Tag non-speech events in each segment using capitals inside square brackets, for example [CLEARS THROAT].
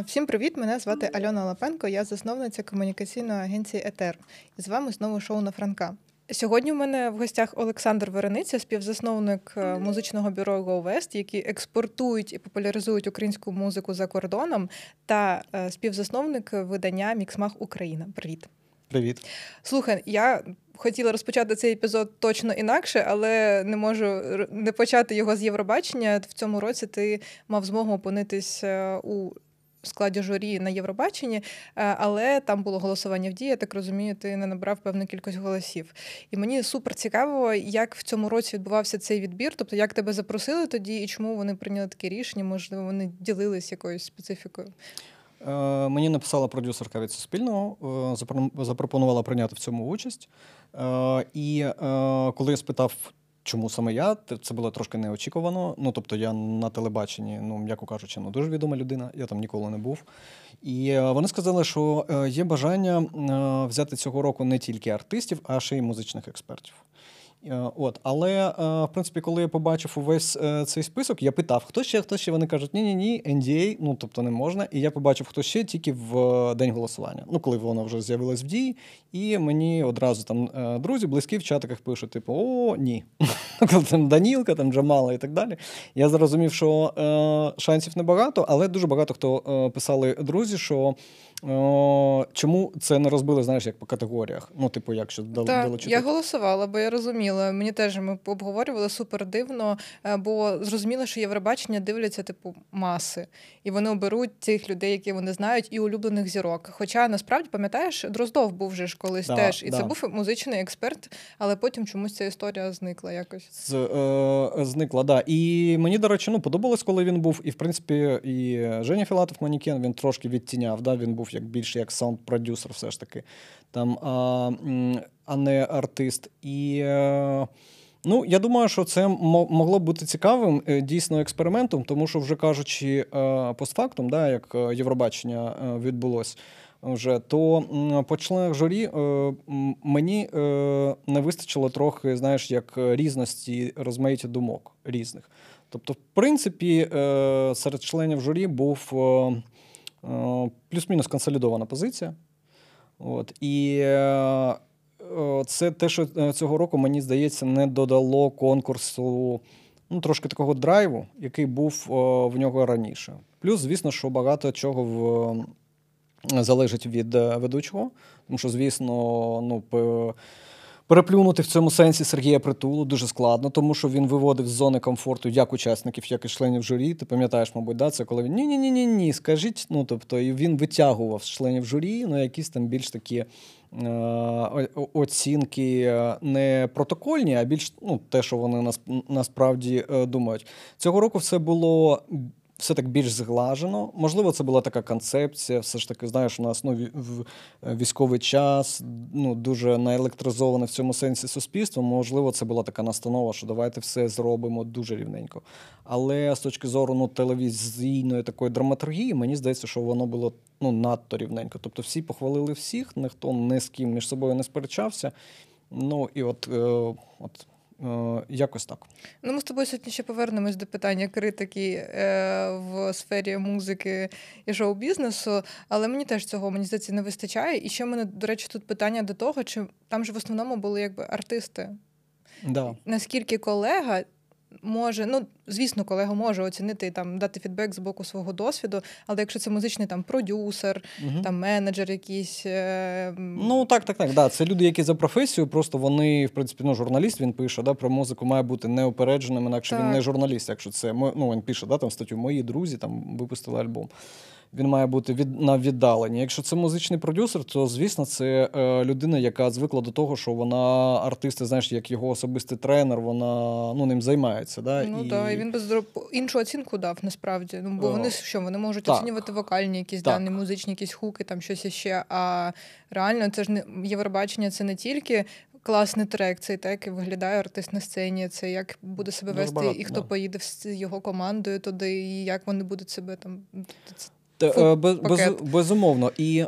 Е, всім привіт! Мене звати Альона Лапенко, я засновниця комунікаційної агенції Етер. І з вами знову шоу на Франка. Сьогодні у мене в гостях Олександр Верениця, співзасновник е, музичного бюро Go West, які експортують і популяризують українську музику за кордоном, та е, співзасновник видання Міксмах Україна. Привіт. Привіт. Слухай, я хотіла розпочати цей епізод точно інакше, але не можу не почати його з Євробачення. В цьому році ти мав змогу опинитись у складі журі на Євробаченні, е, але там було голосування в дії, я так розумію, ти не набрав певну кількість голосів. І мені супер цікаво, як в цьому році відбувався цей відбір, тобто як тебе запросили тоді і чому вони прийняли таке рішення, можливо, вони ділились якоюсь специфікою. Е, мені написала продюсерка від Суспільного, е, запропонувала прийняти в цьому участь. І коли я спитав, Чому саме я? Це було трошки неочікувано. Ну, тобто, я на телебаченні, ну, м'яко кажучи, ну, дуже відома людина, я там ніколи не був. І е, вони сказали, що е, є бажання е, взяти цього року не тільки артистів, а ще й музичних експертів. Е, от, Але, е, в принципі, коли я побачив увесь е, цей список, я питав, хто ще, хто ще. Вони кажуть, ні-ні, ні, NDA, ну тобто не можна. І я побачив, хто ще тільки в день голосування. Ну, коли воно вже з'явилось в дії, і мені одразу там друзі, близькі в чатиках пишуть, типу, о, ні. [LAUGHS] там Данілка, там Джамала і так далі. Я зрозумів, що шансів небагато, але дуже багато хто писали друзі, що. О, Чому це не розбили, знаєш, як по категоріях? Ну, типу, як що дали Так, Я голосувала, бо я розуміла. Мені теж ми обговорювали супер дивно, е, бо зрозуміло, що Євробачення дивляться, типу, маси, і вони оберуть тих людей, які вони знають, і улюблених зірок. Хоча насправді пам'ятаєш, Дроздов був вже ж колись да, теж, і да. це був музичний експерт, але потім чомусь ця історія зникла якось. З, е, Зникла, да. І мені, до речі, ну подобалось, коли він був. І в принципі, і Женя Філатов Манікен він трошки відтіняв. Да? Він був як більше як саунд-продюсер, все ж таки, там, а, а не артист. І е, ну, я думаю, що це могло бути цікавим е, дійсно експериментом, тому що, вже кажучи, е, постфактум, да, як Євробачення відбулось. Вже то по членах журі мені не вистачило трохи, знаєш, як різності розмаїття думок різних. Тобто, в принципі, серед членів журі був плюс-мінус консолідована позиція. От. І е, це те, що е, цього року, мені здається, не додало конкурсу ну, трошки такого драйву, який був в нього раніше. Плюс, звісно, що багато чого в. Залежить від ведучого, тому що, звісно, ну, Переплюнути в цьому сенсі Сергія Притулу дуже складно, тому що він виводив з зони комфорту як учасників, як і членів журі. Ти пам'ятаєш, мабуть, да, це коли він ні ні ні ні ні скажіть. Ну тобто і він витягував з членів журі ну, якісь там більш такі е, оцінки е, не протокольні, а більш ну, те, що вони нас, насправді е, думають. Цього року все було все так більш зглажено. Можливо, це була така концепція. Все ж таки, знаєш, у нас ну, в військовий час ну, дуже наелектризоване в цьому сенсі суспільство. Можливо, це була така настанова, що давайте все зробимо дуже рівненько. Але з точки зору ну, телевізійної такої драматургії, мені здається, що воно було ну, надто рівненько. Тобто всі похвалили всіх, ніхто ні з ким між собою не сперечався. Ну і от, е, от Е, якось так. Ну, ми з тобою сьогодні ще повернемось до питання критики е, в сфері музики і шоу-бізнесу, але мені теж цього мені здається не вистачає. І ще в мене, до речі, тут питання до того, чи там ж в основному були якби артисти. Да. Наскільки колега може, ну звісно, колега може оцінити там, дати фідбек з боку свого досвіду, але якщо це музичний там продюсер, угу. там менеджер якийсь. Е... Ну так, так, так. Да. Це люди, які за професію, просто вони, в принципі, ну, журналіст він пише, да, про музику має бути неупередженим, інакше так. він не журналіст, якщо це ну, він пише, да, там статтю Мої друзі там випустили альбом він має бути від на віддаленні. Якщо це музичний продюсер, то звісно, це е, людина, яка звикла до того, що вона артисти, знаєш, як його особистий тренер, вона ну ним займається. Да? Ну так, і... і він без іншу оцінку дав насправді. Ну бо О, вони що вони можуть так. оцінювати вокальні якісь так. дані, музичні якісь хуки, там щось іще. А реально це ж не Євробачення, це не тільки. Класний трек, цей так і виглядає артист на сцені. Це як буде себе вести, багато, і хто да. поїде з його командою туди, і як вони будуть себе там. Е, без, без, безумовно. І е,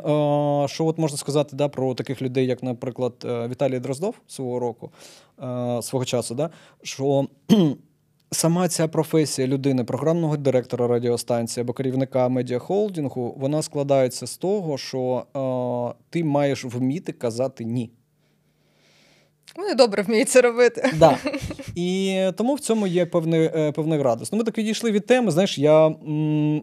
що от можна сказати да, про таких людей, як, наприклад, е, Віталій Дроздов свого року, е, свого часу, да, що [CLEARS THROAT] сама ця професія людини, програмного директора радіостанції або керівника медіахолдингу, вона складається з того, що е, ти маєш вміти казати ні. Вони добре вміють це робити. Да. [LAUGHS] І тому в цьому є певний е, певний градус. Ну, Ми так відійшли від теми. Знаєш, я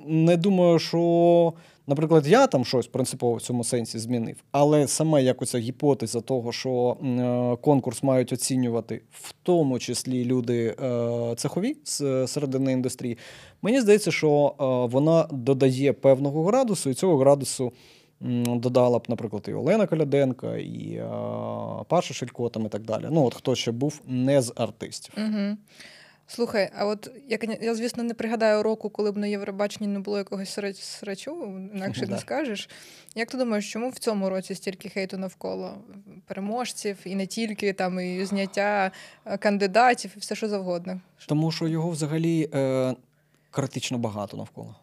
не думаю, що, наприклад, я там щось принципово в цьому сенсі змінив, але саме якось гіпотеза того, що е, конкурс мають оцінювати, в тому числі люди е, цехові з середини індустрії, мені здається, що вона додає певного градусу, і цього градусу додала б, наприклад, і Олена Коляденка, і а, Паша Шелько там і так далі. Ну, от хто ще був не з артистів. Угу. Слухай, а от як я, звісно, не пригадаю року, коли б на Євробаченні не було якогось срачу, інакше не скажеш. Як ти думаєш, чому в цьому році стільки хейту навколо переможців і не тільки там і зняття е, кандидатів, і все що завгодно? Тому що його взагалі е, критично багато навколо.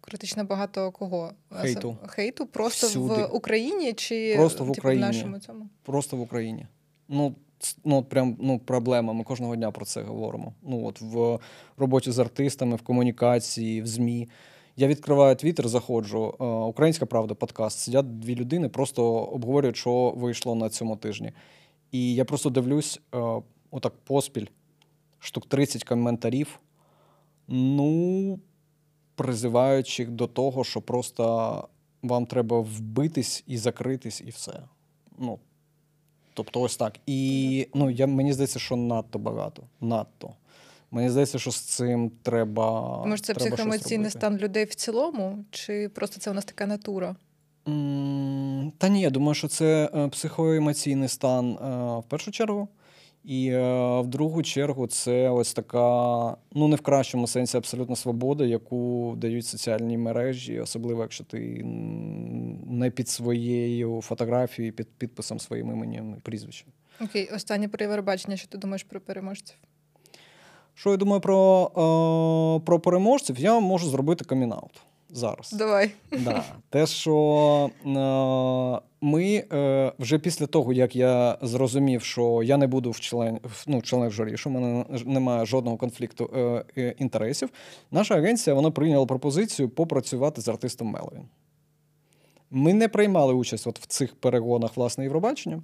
Критично багато кого? Хейту. Хейту просто Всюди. в Україні чи просто в типу, в нашому цьому? Просто в Україні. Ну, ну прям ну, проблема. Ми кожного дня про це говоримо. Ну, от В роботі з артистами, в комунікації, в ЗМІ. Я відкриваю твіттер, заходжу. Українська правда, подкаст. Сидять дві людини, просто обговорюють, що вийшло на цьому тижні. І я просто дивлюсь, отак поспіль, штук 30 коментарів. Ну, призиваючи до того, що просто вам треба вбитись і закритись, і все. Ну, Тобто, ось так. І ну, я, мені здається, що надто багато. Надто. Мені здається, що з цим треба. Може, це треба психоемоційний стан людей в цілому, чи просто це у нас така натура? Та ні, я думаю, що це е, психоемоційний стан е, в першу чергу. І е, в другу чергу це ось така, ну не в кращому сенсі абсолютно свобода, яку дають соціальні мережі, особливо якщо ти не під своєю фотографією, під підписом своїм іменем і прізвищем. Окей, останнє про Євробачення, що ти думаєш про переможців? Що я думаю про е, про переможців, я можу зробити камінаут зараз. Давай. Да. Те, що е, ми е, вже після того, як я зрозумів, що я не буду в член ну, член в журі, що в мене немає жодного конфлікту е, е, інтересів, наша агенція вона прийняла пропозицію попрацювати з артистом Меловін. Ми не приймали участь от в цих перегонах власне Євробачення.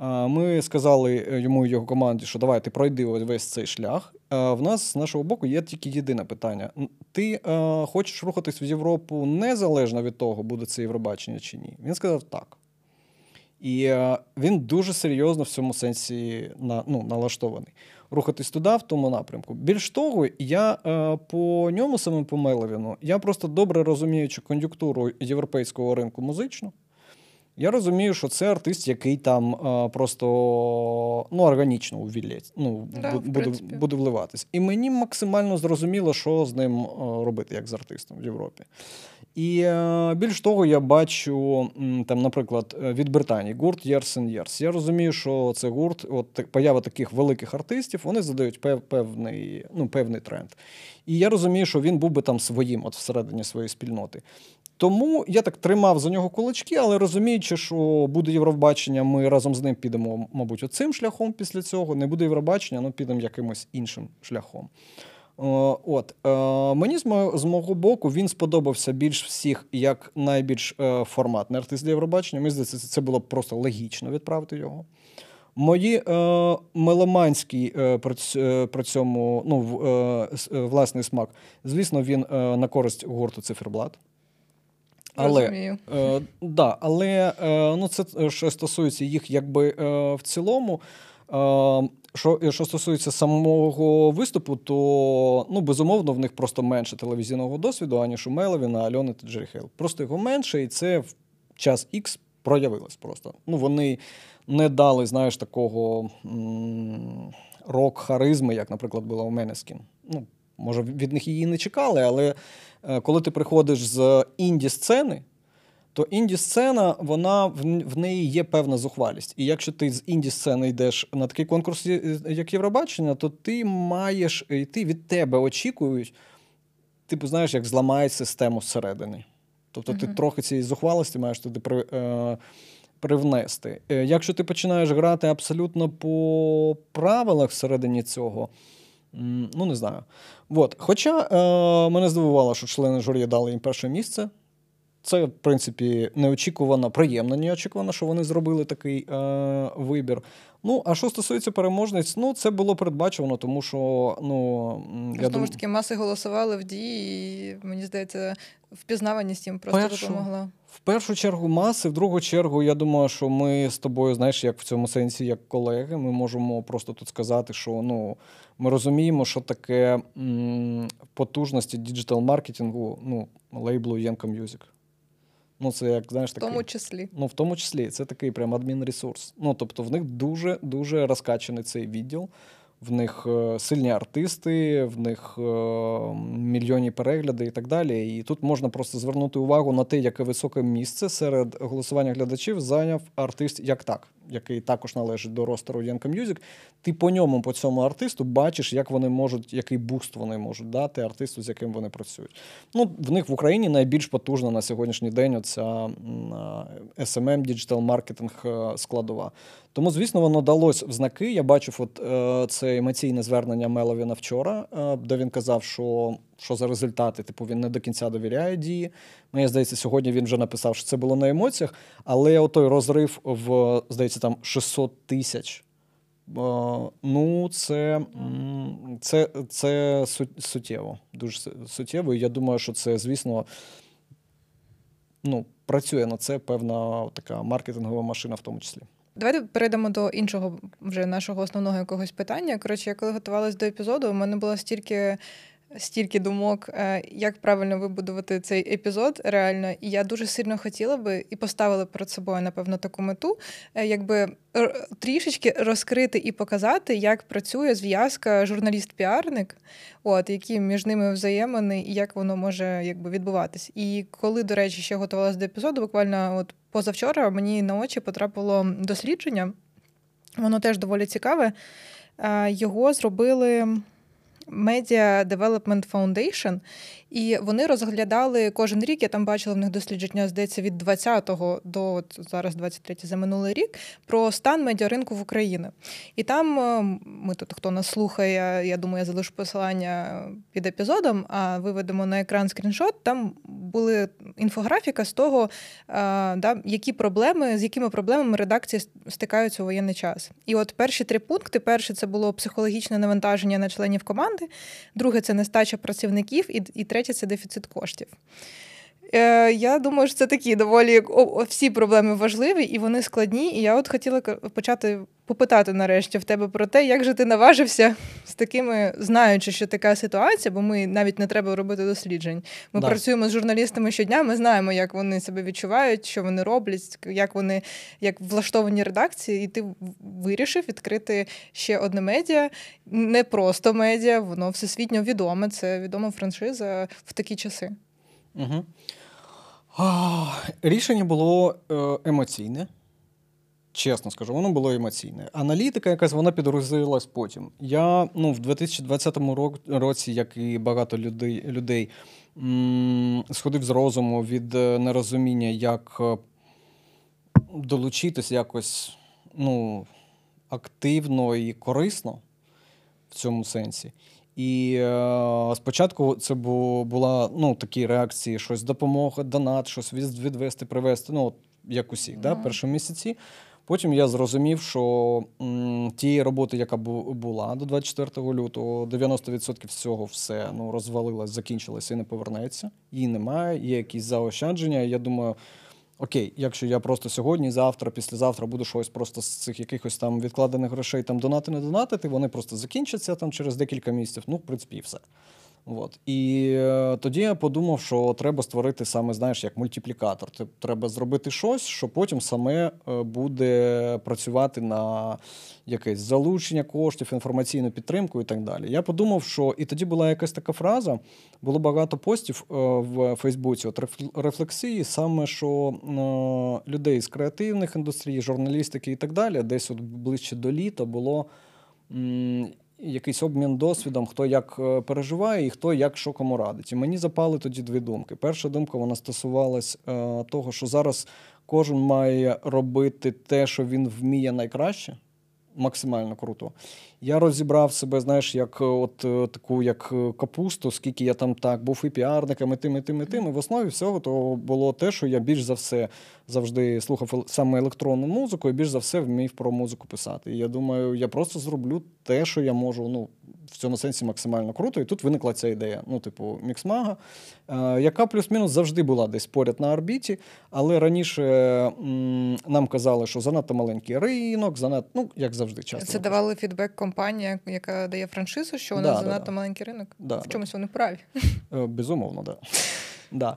Ми сказали е, йому і його команді, що давайте пройди весь цей шлях. В нас з нашого боку є тільки єдине питання: ти е, хочеш рухатись в Європу незалежно від того, буде це Євробачення чи ні. Він сказав так. І е, він дуже серйозно в цьому сенсі на, ну, налаштований. Рухатись туди, в тому напрямку. Більш того, я е, по ньому самому по Меловіну, я просто добре розуміючи кон'юнктуру європейського ринку музичну. Я розумію, що це артист, який там а, просто ну, органічно увіллять, ну, да, буде буде вливатись. І мені максимально зрозуміло, що з ним а, робити, як з артистом в Європі. І більш того, я бачу, там, наприклад, від Британії гурт Years and Years. Я розумію, що це гурт, от поява таких великих артистів, вони задають пев, певний ну, певний тренд. І я розумію, що він був би там своїм, от всередині своєї спільноти. Тому я так тримав за нього кулачки, але розуміючи, що буде Євробачення, ми разом з ним підемо, мабуть, оцим шляхом після цього. Не буде Євробачення, ну підемо якимось іншим шляхом. От е, мені з мого боку він сподобався більш всіх як найбільш е, форматний артист для Євробачення. Мені здається, це було просто логічно відправити його. Мої е, меломанські е, при цьому ну, е, власний смак, звісно, він е, на користь гурту циферблат. Але е, да, але е, ну, це е, що стосується їх, якби е, в цілому. Е, що що стосується самого виступу, то ну, безумовно в них просто менше телевізійного досвіду, аніж у Меловіна, Альони та Джерхейл. Просто його менше, і це в час Х проявилось просто. Ну, Вони не дали, знаєш, такого рок-харизми, як, наприклад, була у Менескін. Ну, Може, від них її не чекали, але Е, коли ти приходиш з інді-сцени, то інді-сцена, вона в неї є певна зухвалість. І якщо ти з інді-сцени йдеш на такий конкурс, як Євробачення, то ти маєш йти від тебе очікують, типу, знаєш, як зламають систему зсередини. Тобто uh-huh. ти трохи цієї зухвалості маєш туди при, е, привнести. Е, якщо ти починаєш грати абсолютно по правилах всередині цього Ну, не знаю. От. Хоча е, мене здивувало, що члени журі дали їм перше місце. Це, в принципі, неочікувано, приємно, неочікувано, що вони зробили такий е, вибір. Ну, а що стосується переможниць, ну це було передбачено, тому що ну я Знову ж таки маси голосували в дії, і мені здається, впізнаваність їм просто першу, допомогла. В першу чергу маси, в другу чергу, я думаю, що ми з тобою, знаєш, як в цьому сенсі, як колеги, ми можемо просто тут сказати, що ну ми розуміємо, що таке м, потужності діджитал-маркетингу, ну, лейблу Єнко Music. Ну, це як знаєш такий, В тому числі. Ну, в тому числі, це такий прям адмінресурс. Ну, тобто, в них дуже дуже розкачаний цей відділ в них е, сильні артисти, в них е, мільйонні перегляди і так далі. І тут можна просто звернути увагу на те, яке високе місце серед голосування глядачів зайняв артист як так, який також належить до ростеру Янка Мюзик. Ти по ньому, по цьому артисту, бачиш, як вони можуть, який буст вони можуть дати артисту, з яким вони працюють. Ну, В них в Україні найбільш потужна на сьогоднішній день оця SMM, Digital Marketing е, складова. Тому, звісно, воно далось в знаки. Я бачив от е, це емоційне звернення Меловіна вчора, е, де він казав, що що за результати, типу, він не до кінця довіряє дії. Мені здається, сьогодні він вже написав, що це було на емоціях, але отой розрив в, здається, там 600 тисяч. Е, ну, це це, це суттєво, дуже суттєво. І я думаю, що це, звісно, ну, працює на це певна така маркетингова машина в тому числі. Давайте перейдемо до іншого вже нашого основного якогось питання. Коротше, я коли готувалась до епізоду, у мене було стільки стільки думок, е, як правильно вибудувати цей епізод реально. І я дуже сильно хотіла би і поставила перед собою, напевно, таку мету, е, якби трішечки розкрити і показати, як працює зв'язка журналіст-піарник, от які між ними взаємини і як воно може якби відбуватись. І коли, до речі, ще готувалася до епізоду, буквально от позавчора мені на очі потрапило дослідження, воно теж доволі цікаве. Е, його зробили. Media Development Foundation, і вони розглядали кожен рік. Я там бачила в них дослідження, здається, від 20-го до от зараз 23 за минулий рік про стан медіаринку в Україні. І там е, ми тут, хто нас слухає, я думаю, я залишу посилання під епізодом, а виведемо на екран скріншот. Там були інфографіка з того, е, да, які проблеми, з якими проблемами редакції стикаються у воєнний час. І от перші три пункти: перше це було психологічне навантаження на членів команди, друге це нестача працівників, і і третє це дефіцит коштів. Е, Я думаю, що це такі доволі всі проблеми важливі і вони складні. І я от хотіла почати попитати нарешті в тебе про те, як же ти наважився з такими, знаючи, що така ситуація, бо ми навіть не треба робити досліджень. Ми да. працюємо з журналістами щодня, ми знаємо, як вони себе відчувають, що вони роблять, як вони як влаштовані редакції, і ти вирішив відкрити ще одне медіа, не просто медіа, воно всесвітньо відоме. Це відома франшиза в такі часи. Угу. Рішення було е, емоційне. Чесно скажу, воно було емоційне. Аналітика, якась вона підгрузилась потім. Я ну, в 2020 році, як і багато людей, людей сходив з розуму від е, нерозуміння, як е, долучитись якось ну, активно і корисно в цьому сенсі. І е, спочатку це бу, була ну, такі реакції: щось допомога, донат, щось відвести, привезти. Ну, як усіх, mm-hmm. да, перші місяці. Потім я зрозумів, що м, тієї роботи, яка була до 24 лютого, 90% всього все ну, розвалилось, закінчилося і не повернеться. Її немає, є якісь заощадження. Я думаю, окей, якщо я просто сьогодні, завтра, післязавтра буду щось просто з цих якихось там відкладених грошей там донати, не донатити, вони просто закінчаться там через декілька місяців. Ну, в принципі, і все. От. І е, тоді я подумав, що треба створити саме, знаєш, як мультиплікатор. Треба зробити щось, що потім саме е, буде працювати на якесь залучення коштів, інформаційну підтримку і так далі. Я подумав, що і тоді була якась така фраза, було багато постів е, в Фейсбуці от рефлексії, саме що людей з креативних індустрій, журналістики і так далі, десь от ближче до літа було якийсь обмін досвідом, хто як е, переживає і хто як що кому радить. І мені запали тоді дві думки. Перша думка вона стосувалась е, того, що зараз кожен має робити те, що він вміє найкраще, максимально круто. Я розібрав себе, знаєш, як от таку як капусту, скільки я там так був і піарником, і тим, і тим, і тим. І в основі всього то було те, що я більш за все завжди слухав саме електронну музику, і більш за все вмів про музику писати. І я думаю, я просто зроблю те, що я можу. ну, в цьому сенсі максимально круто. І тут виникла ця ідея. Ну, типу, міксмага, е, яка плюс-мінус завжди була десь поряд на орбіті, але раніше нам казали, що занадто маленький ринок, занадто, ну, як завжди, часто. Це давали фідбек компанія, яка дає франшизу, що у нас да, занадто да, маленький ринок. Да, в чомусь вони праві. Е, безумовно, так. Да. [LAUGHS] Да.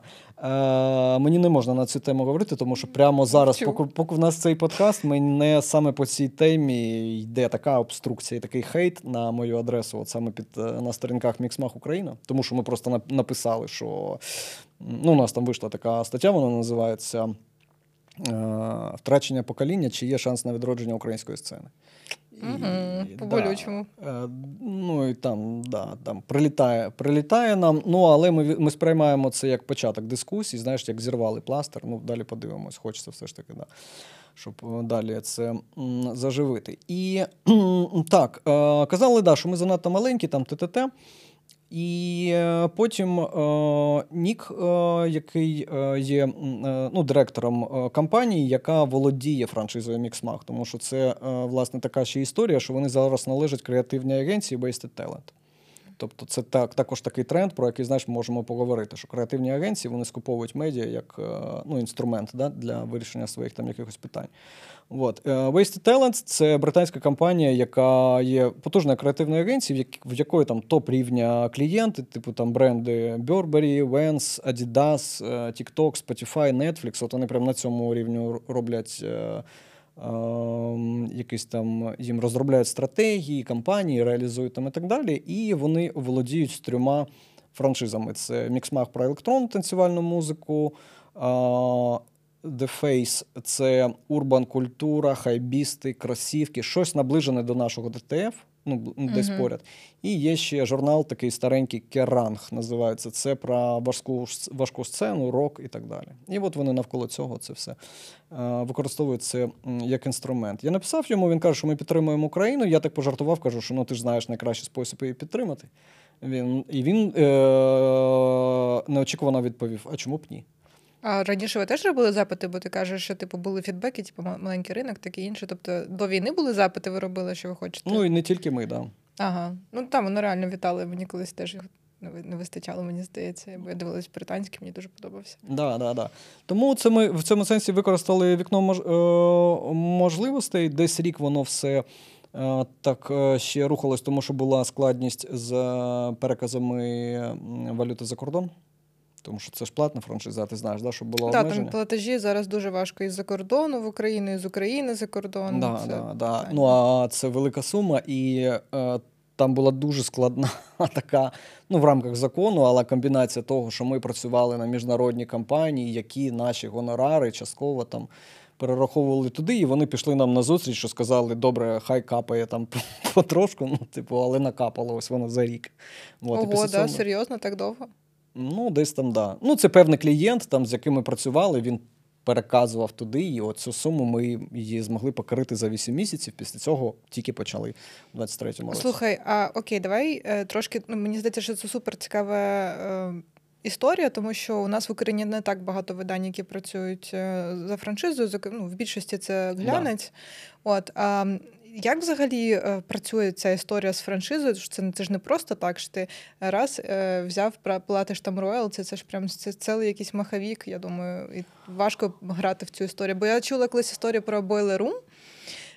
Е, Мені не можна на цю тему говорити, тому що прямо зараз, поки поки в нас цей подкаст, мене саме по цій темі йде така обструкція, і такий хейт на мою адресу, от саме під е, на сторінках Міксмах Україна. Тому що ми просто написали, що ну, у нас там вийшла така стаття, вона називається е, Втрачення покоління, чи є шанс на відродження української сцени. Угу, По болючому. Да, ну і там да, там прилітає прилітає нам. Ну, але ми ми сприймаємо це як початок дискусії, знаєш, як зірвали пластир. Ну, далі подивимось, хочеться все ж таки, да, щоб е, далі це заживити. І так, е, казали, да, що ми занадто маленькі, там ТТТ. І е, потім е, Нік, е, який є ну, директором компанії, яка володіє франшизою Міксмах, тому що це власне така ще історія, що вони зараз належать креативній агенції Wasted Talent. Тобто це так, також такий тренд, про який знаєш, можемо поговорити, що креативні агенції вони скуповують медіа як ну, інструмент да, для вирішення своїх там якихось питань. От. Е, Wasted Talents – це британська компанія, яка є потужною креативною агенцією, в якої там топ рівня клієнти, типу там бренди Burberry, Vans, Adidas, е, TikTok, Spotify, Netflix. От вони прямо на цьому рівні роблять. Е, якісь там їм розробляють стратегії, кампанії, реалізують там і так далі. І вони володіють трьома франшизами: це Mixmag про електронну танцювальну музику, The Face – це урбан культура, хайбісти, кросівки, щось наближене до нашого ДТФ, ну десь uh-huh. поряд. І є ще журнал, такий старенький Kerrang! називається. Це про важку важку сцену, рок і так далі. І от вони навколо цього це все використовують це як інструмент. Я написав йому, він каже, що ми підтримуємо Україну. Я так пожартував, кажу, що ну ти ж знаєш найкращий спосіб її підтримати. Він, І він е- неочікувано відповів: а чому б ні? А раніше ви теж робили запити, бо ти кажеш, що типу були фідбеки, типу маленький ринок, таке інше. Тобто до війни були запити, ви робили, що ви хочете? Ну і не тільки ми, да. Ага. Ну там воно реально вітали. Мені колись теж їх не вистачало, мені здається, бо я дивилась британський, мені дуже подобався. Да, да, да. Тому це ми в цьому сенсі використали вікно мож... Е, можливостей. Десь рік воно все. Е, так е, ще рухалось, тому що була складність з переказами валюти за кордон. Тому що це ж платна франшиза, ти знаєш, да, щоб було Так, обмеження. там платежі зараз дуже важко із-за кордону в Україну, і з України за кордон. Да, це да, да. Ну а це велика сума, і е, там була дуже складна [LAUGHS] така, ну в рамках закону, але комбінація того, що ми працювали на міжнародній компанії, які наші гонорари частково там. Перераховували туди, і вони пішли нам на зустріч, що сказали, добре, хай капає там [LAUGHS] потрошку, ну, типу, але накапало ось воно за рік. От, Ого, да, цього... серйозно, так довго? Ну, десь там, да. Ну, це певний клієнт, там, з яким ми працювали, він переказував туди, і от цю суму ми її змогли покрити за 8 місяців. Після цього тільки почали в 23-му році. Слухай, а окей, давай е, трошки. Ну, мені здається, що це супер цікава е, історія, тому що у нас в Україні не так багато видань, які працюють е, за франшизою. Ну, в більшості це глянець. Да. От, а, як взагалі е, працює ця історія з франшизою? Це це ж не просто так, що ти раз е, взяв, платиш там роялці, це ж прям це цілий якийсь маховік, я думаю, і важко грати в цю історію. Бо я чула колись історію про Boiler Room,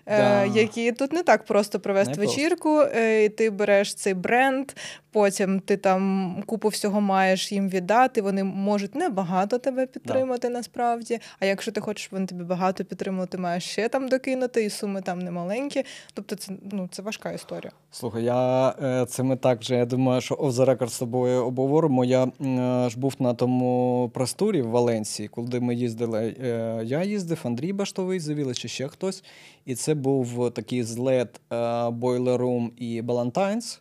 да. які тут не так просто провести не вечірку. Е, і Ти береш цей бренд, потім ти там купу всього маєш їм віддати. Вони можуть небагато тебе підтримати да. насправді. А якщо ти хочеш, вони тобі багато підтримувати, маєш ще там докинути, і суми там немаленькі. Тобто, це ну це важка історія. Слухай, я е, це ми так вже. Я думаю, що off the record з тобою обговоримо. Я ж був на тому просторі в Валенції, коли ми їздили. Я їздив, Андрій Баштовий завіли, чи ще хтось. І це був такий злет е, Boiler Room і Ballantine's.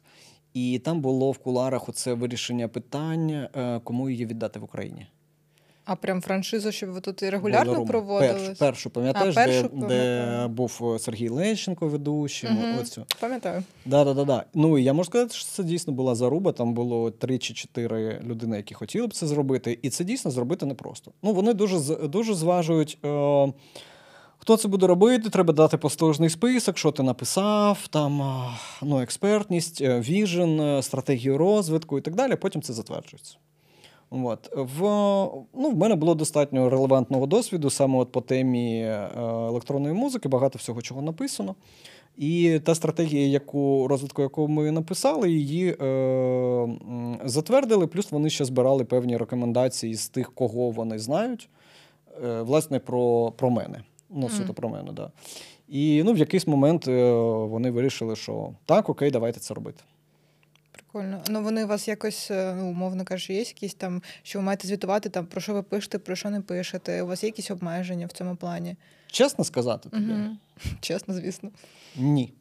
І там було в куларах оце вирішення питання, е, кому її віддати в Україні. А прям франшизу, щоб ви тут і регулярно проводили? Першу, першу пам'ятаєш, А, першу де, пам'ятаю. де був Сергій Лещенко ведучим. Мгм. Оцю. Пам'ятаю. Да, да, да, да. Ну і я можу сказати, що це дійсно була заруба. Там було три чи чотири людини, які хотіли б це зробити, і це дійсно зробити непросто. Ну вони дуже дуже зважують. Е- Хто це буде робити? Треба дати послужний список, що ти написав, там ну, експертність, е, віжен, е, стратегію розвитку і так далі. Потім це затверджується. От. В, ну, в мене було достатньо релевантного досвіду саме от по темі е, електронної музики, багато всього чого написано. І та стратегія, яку розвитку яку ми написали, її е, затвердили. Плюс вони ще збирали певні рекомендації з тих, кого вони знають, е, власне, про, про мене. Ну, суто Мгм. про мене, да. І ну, в якийсь момент е, вони вирішили, що так, окей, давайте це робити. Прикольно. Ну вони у вас якось, е, ну, умовно кажучи, є якісь там, що ви маєте звітувати, там, про що ви пишете, про що не пишете. У вас є якісь обмеження в цьому плані? Чесно сказати тобі, Угу. [LAUGHS] Чесно, звісно. ні.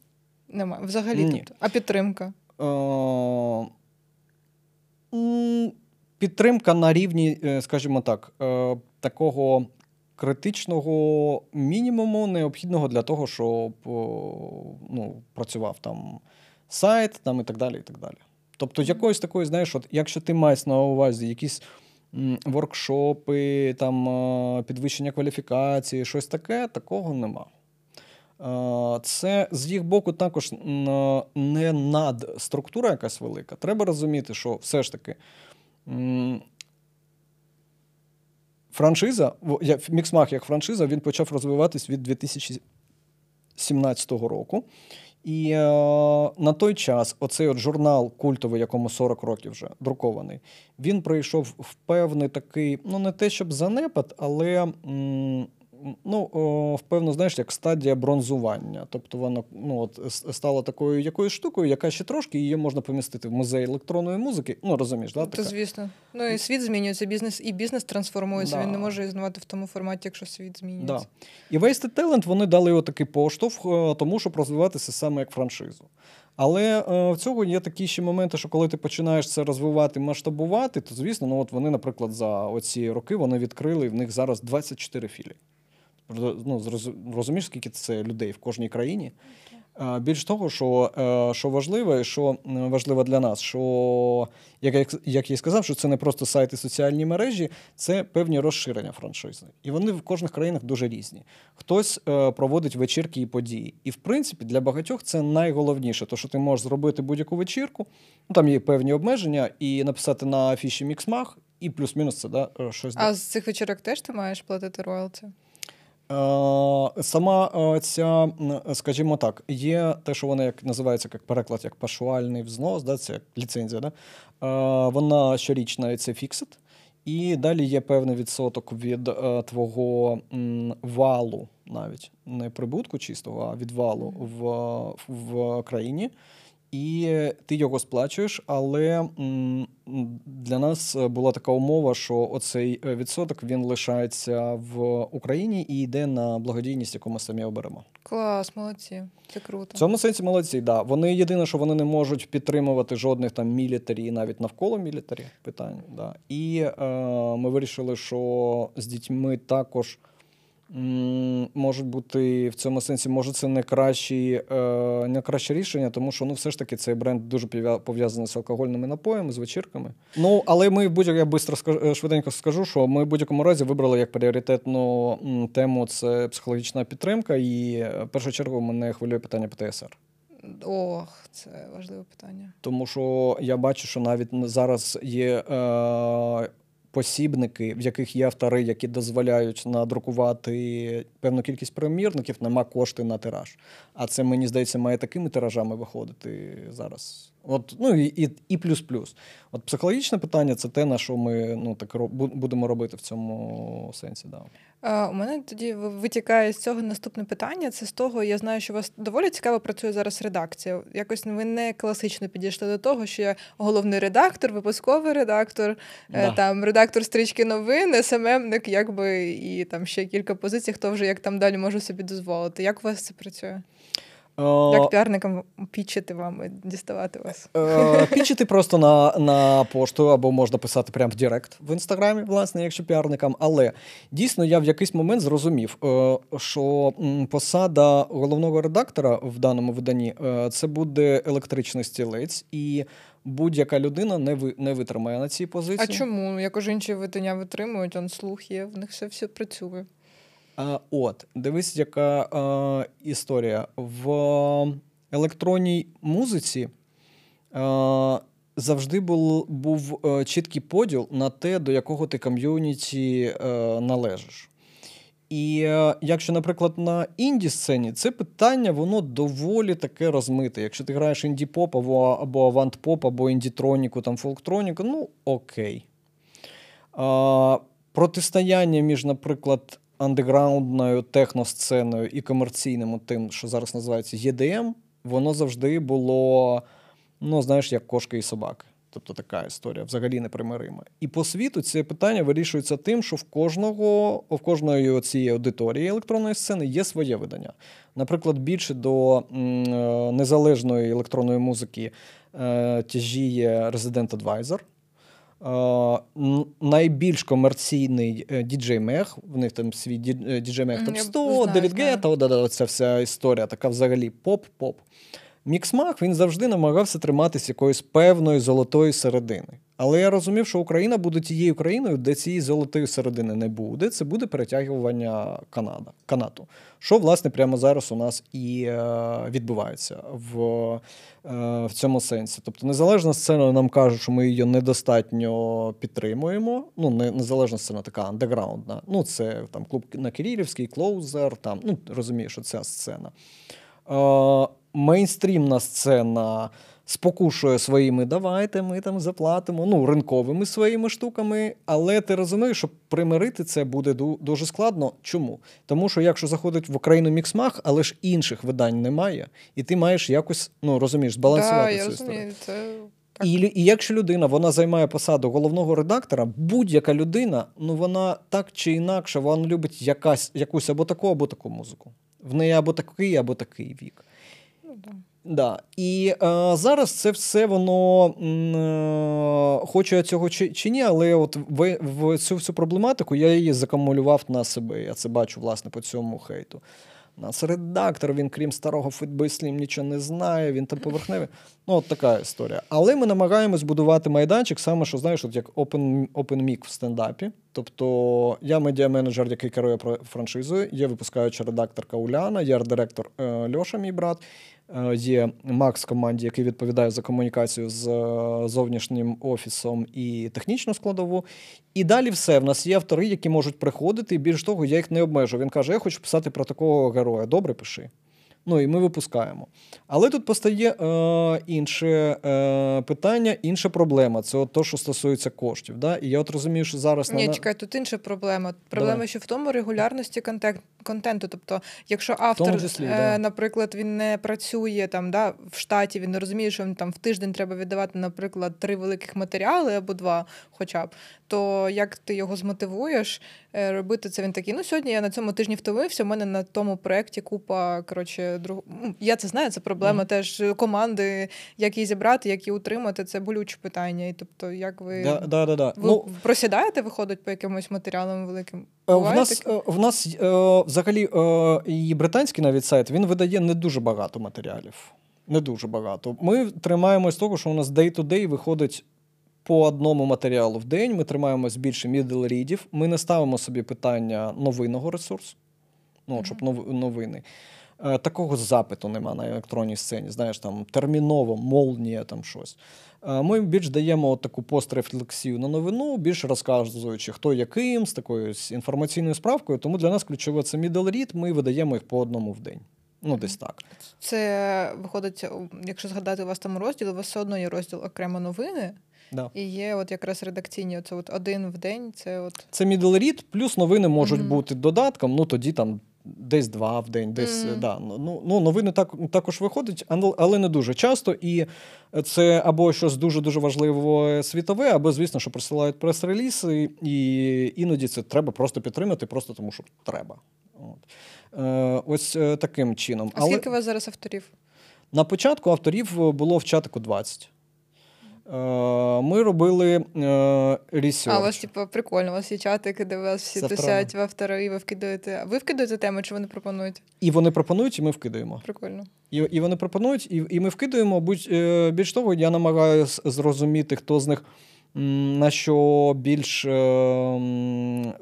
Немає. Взагалі Ні. тут. А підтримка? Е, Підтримка на рівні, скажімо так, такого критичного мінімуму, необхідного для того, щоб ну, працював там сайт там, і так далі. і так далі. Тобто, якоїсь такої, знаєш, от, якщо ти маєш на увазі якісь воркшопи, там, е, підвищення кваліфікації, щось таке, такого нема. Е, Це з їх боку також не надструктура якась велика. Треба розуміти, що все ж таки франшиза, в- я- Міксмах як франшиза, він почав розвиватись від 2017 року. І е, на той час оцей от журнал культовий, якому 40 років вже друкований, він пройшов в певний такий, ну не те щоб занепад, але м, ну, о, впевно, знаєш, як стадія бронзування. Тобто воно ну, от, с- стало такою якоюсь штукою, яка ще трошки її можна помістити в музей електронної музики. Ну, розумієш, да? Така? звісно. Ну і світ змінюється, бізнес і бізнес трансформується. Да. Він не може існувати в тому форматі, якщо світ змінюється. Да. І Wasted Talent вони дали його такий поштовх, е, тому щоб розвиватися саме як франшизу. Але е, в цього є такі ще моменти, що коли ти починаєш це розвивати, масштабувати, то звісно, ну от вони, наприклад, за оці роки вони відкрили, і в них зараз 24 філії. Ну, розумієш, скільки це людей в кожній країні. Е, Більш того, що, е, що важливо, і що важливо для нас, що як, як я і сказав, що це не просто сайти соціальні мережі, це певні розширення франшизи. І вони в кожних країнах дуже різні. Хтось е, проводить вечірки і події. І в принципі для багатьох це найголовніше, то що ти можеш зробити будь-яку вечірку, ну там є певні обмеження, і написати на афіші міксмах, і плюс-мінус це да, е, щось. А з цих вечірок теж ти маєш платити роялті? Е, Сама е, ця, скажімо так, є те, що вона як називається як переклад, як пашуальний взнос, да, це як ліцензія. Да? Е, Вона щорічна це фіксит. І далі є певний відсоток від твого валу, навіть не прибутку чистого, а від валу в, в країні. І ти його сплачуєш, але для нас була така умова, що оцей е, відсоток він лишається в Україні і йде на благодійність, яку ми самі оберемо. Клас, молодці. Це круто. В цьому сенсі молодці, да. Вони єдине, що вони не можуть підтримувати жодних там мілітарі, навіть навколо мілітарі питань. Да. І е, ми вирішили, що з дітьми також. Можуть бути в цьому сенсі, може, це не кращі, е, не краще рішення, тому що ну, все ж таки цей бренд дуже пов'я- пов'язаний з алкогольними напоями, з вечірками. Ну, але ми в будь я бистро скажу, е, швиденько скажу, що ми в будь-якому разі вибрали як пріоритетну тему це психологічна підтримка, і е, в першу чергу мене хвилює питання ПТСР. Ох, це важливе питання. Тому що я бачу, що навіть зараз є е, посібники, в яких є автори, які дозволяють надрукувати певну кількість примірників, нема кошти на тираж. А це, мені здається, має такими тиражами виходити зараз. От, ну і, і, і плюс-плюс. От психологічне питання це те, на що ми ну, так, будемо робити в цьому сенсі. Да. У мене тоді витікає з цього наступне питання. Це з того, я знаю, що у вас доволі цікаво працює зараз редакція. Якось ви не класично підійшли до того, що я головний редактор, випусковий редактор, е, Да. там редактор стрічки новин, СММник, якби і там ще кілька позицій, хто вже як там далі може собі дозволити. Як у вас це працює? Як піарникам пічити вам і діставати вас? Пічити просто на на пошту або можна писати прямо в Директ в інстаграмі, власне, якщо піарникам. Але дійсно я в якийсь момент зрозумів, що посада головного редактора в даному виданні це буде електричний стілець, і будь-яка людина не ви, не витримає на цій позиції. А чому? Якось інші видання витримують, он слух є, в них все все працює. А, От, дивись, яка а, історія. В електронній музиці а, завжди був був е, чіткий поділ на те, до якого ти ком'юніті е, належиш. І якщо, наприклад, на інді сцені це питання, воно доволі таке розмите. Якщо ти граєш інді-поп або або авант-поп, або індітроніку, там фолктроніку, ну окей. А, Протистояння між, наприклад, андеграундною техносценою і комерційним тим, що зараз називається EDM, воно завжди було, ну, знаєш, як кошка і собака. Тобто така історія взагалі непримирима. І по світу це питання вирішується тим, що в кожного, в кожної цієї аудиторії електронної сцени є своє видання. Наприклад, більше до е, незалежної електронної музики е, тяжіє Resident Advisor. Е, найбільш комерційний DJ Mag, в них там свій DJ Mag Top 100, Девід Гетта, ця вся історія, така взагалі поп-поп. Mixmag він завжди намагався триматися якоїсь певної золотої середини. Але я розумів, що Україна буде тією країною, де цієї золотої середини не буде. Це буде перетягування каната, канату. Що, власне, прямо зараз у нас і е, відбувається в е, в цьому сенсі. Тобто, незалежна сцена нам кажуть, що ми її недостатньо підтримуємо. Ну, не незалежна сцена така андеграундна. Ну, це там клуб на Кирилівський, клоузер, там, ну, розумієш, що ця сцена. Е, мейнстрімна сцена спокушує своїми давайте, ми там заплатимо, ну, ринковими своїми штуками. Але ти розумієш, що примирити це буде дуже складно. Чому? Тому що якщо заходить в Україну міксмах, але ж інших видань немає, і ти маєш якось ну розумієш, збалансувати да, цю історію. Це... І і якщо людина вона займає посаду головного редактора, будь-яка людина, ну вона так чи інакше, вона любить якась якусь або таку, або таку музику. В неї або такий, або такий вік. Да. І е, зараз це все воно е, хочу я цього чи, чи ні, але от в, в цю всю проблематику я її закамулював на себе. Я це бачу власне по цьому хейту. Нас редактор, він, крім старого футбойслім, нічого не знає, він там поверхневий. Ну, от така історія. Але ми намагаємось будувати майданчик, саме що знаєш, от як open, open mic в стендапі. Тобто я медіа-менеджер, який керує франшизою, є випускаюча редакторка Уляна, є директор е, Льоша, мій брат. Е, є Макс в команді, який відповідає за комунікацію з е, зовнішнім офісом і технічну складову. І далі все. В нас є автори, які можуть приходити, і більш того, я їх не обмежу. Він каже: Я хочу писати про такого героя. Добре, пиши. Ну і ми випускаємо. Але тут постає е, інше е, питання, інша проблема. Це от то, що стосується коштів. Да? І я от розумію, що зараз Ні, на... чекай, тут інша проблема. Проблема Давай. ще в тому регулярності контент, контенту. Тобто, якщо автор, числі, е, да. наприклад, він не працює там да, в штаті, він не розуміє, що він там в тиждень треба віддавати, наприклад, три великих матеріали або два, хоча б, то як ти його змотивуєш е, робити це? Він такий, ну сьогодні я на цьому тижні втомився, у мене на тому проєкті купа коротше, друг... Ну, я це знаю, це проблема mm. теж команди, як її зібрати, як її утримати. Це болюче питання. І тобто, як ви да, да, да, да. ви ну, просідаєте, виходить по якимось матеріалам великим? Е, Буває в нас в нас е, взагалі і британський навіть сайт він видає не дуже багато матеріалів. Не дуже багато. Ми тримаємось того, що у нас day-to-day виходить по одному матеріалу в день. Ми тримаємось більше middle рідів. Ми не ставимо собі питання новинного ресурсу. Ну, щоб новини. Е, такого запиту нема на електронній сцені. Знаєш, там терміново, молнія, там щось. Е, ми більш даємо таку пострефлексію на новину, більш розказуючи, хто яким, з такою інформаційною справкою. Тому для нас ключове це middle read, Ми видаємо їх по одному в день. Ну, десь так. Це виходить, якщо згадати у вас там розділ, у вас все одно є розділ окремо новини. Да. І є от якраз редакційні, це от один в день. Це от це middle read, плюс новини можуть mm-hmm. бути додатком. Ну тоді там десь два в день, десь mm. да. Ну, ну, новини так, також виходять, але не дуже часто. І це або щось дуже-дуже важливе світове, або, звісно, що присилають прес-релізи, і іноді це треба просто підтримати, просто тому що треба. От. Ось таким чином. А скільки у вас зараз авторів? На початку авторів було в чатику 20. Е, ми робили ресерч. А у вас, типу, прикольно, у вас є чатики, де вас всі тусять в автори, і ви вкидаєте. А ви вкидаєте теми, чи вони пропонують? І вони пропонують, і ми вкидаємо. Прикольно. І і вони пропонують, і і ми вкидаємо. Будь, е, Більш того, я намагаюся зрозуміти, хто з них на що більш е,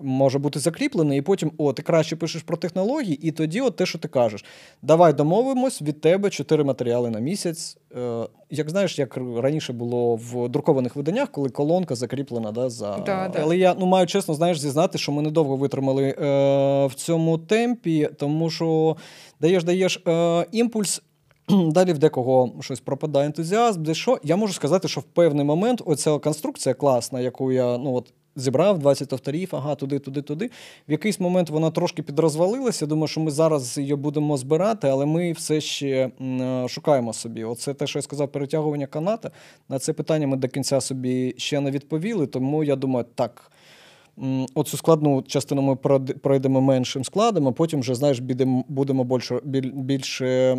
може бути закріплений, і потім о, ти краще пишеш про технології, і тоді от те, що ти кажеш. Давай домовимось від тебе чотири матеріали на місяць. Е, як знаєш, як раніше було в друкованих виданнях, коли колонка закріплена. да, за... Да, да. Але я ну, маю чесно знаєш, зізнати, що ми недовго витримали е, в цьому темпі, тому що даєш даєш е, імпульс. [CLEARS THROAT] Далі в декого щось пропадає ентузіазм, де. Я можу сказати, що в певний момент оця конструкція класна, яку я ну от зібрав 20 авторів, ага, туди, туди, туди. В якийсь момент вона трошки підрозвалилася. Думаю, що ми зараз її будемо збирати, але ми все ще шукаємо собі. Оце те, що я сказав, перетягування каната. На це питання ми до кінця собі ще не відповіли. Тому я думаю, так. Оцю складну частину ми пройдемо меншим складом, а потім вже знаєш, будемо більше більше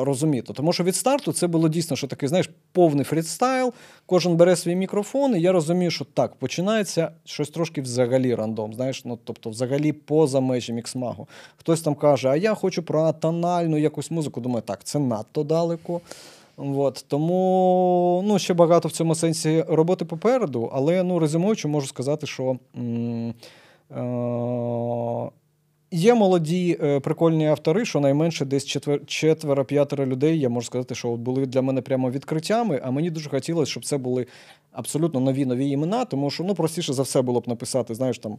розуміти. Тому що від старту це було дійсно, що такий, знаєш, повний фрістайл. Кожен бере свій мікрофон, і я розумію, що так, починається щось трошки взагалі рандом. Знаєш, ну тобто, взагалі поза межі міксмагу. Хтось там каже, а я хочу про тональну якусь музику. Думаю, так, це надто далеко. От, Тому ну, ще багато в цьому сенсі роботи попереду, але ну, резюмуючи, можу сказати, що м- е- є молоді е- прикольні автори, що найменше десь четвер- четверо-п'ятеро людей, я можу сказати, що були для мене прямо відкриттями, а мені дуже хотілося, щоб це були абсолютно нові нові імена, тому що ну, простіше за все було б написати, знаєш, там.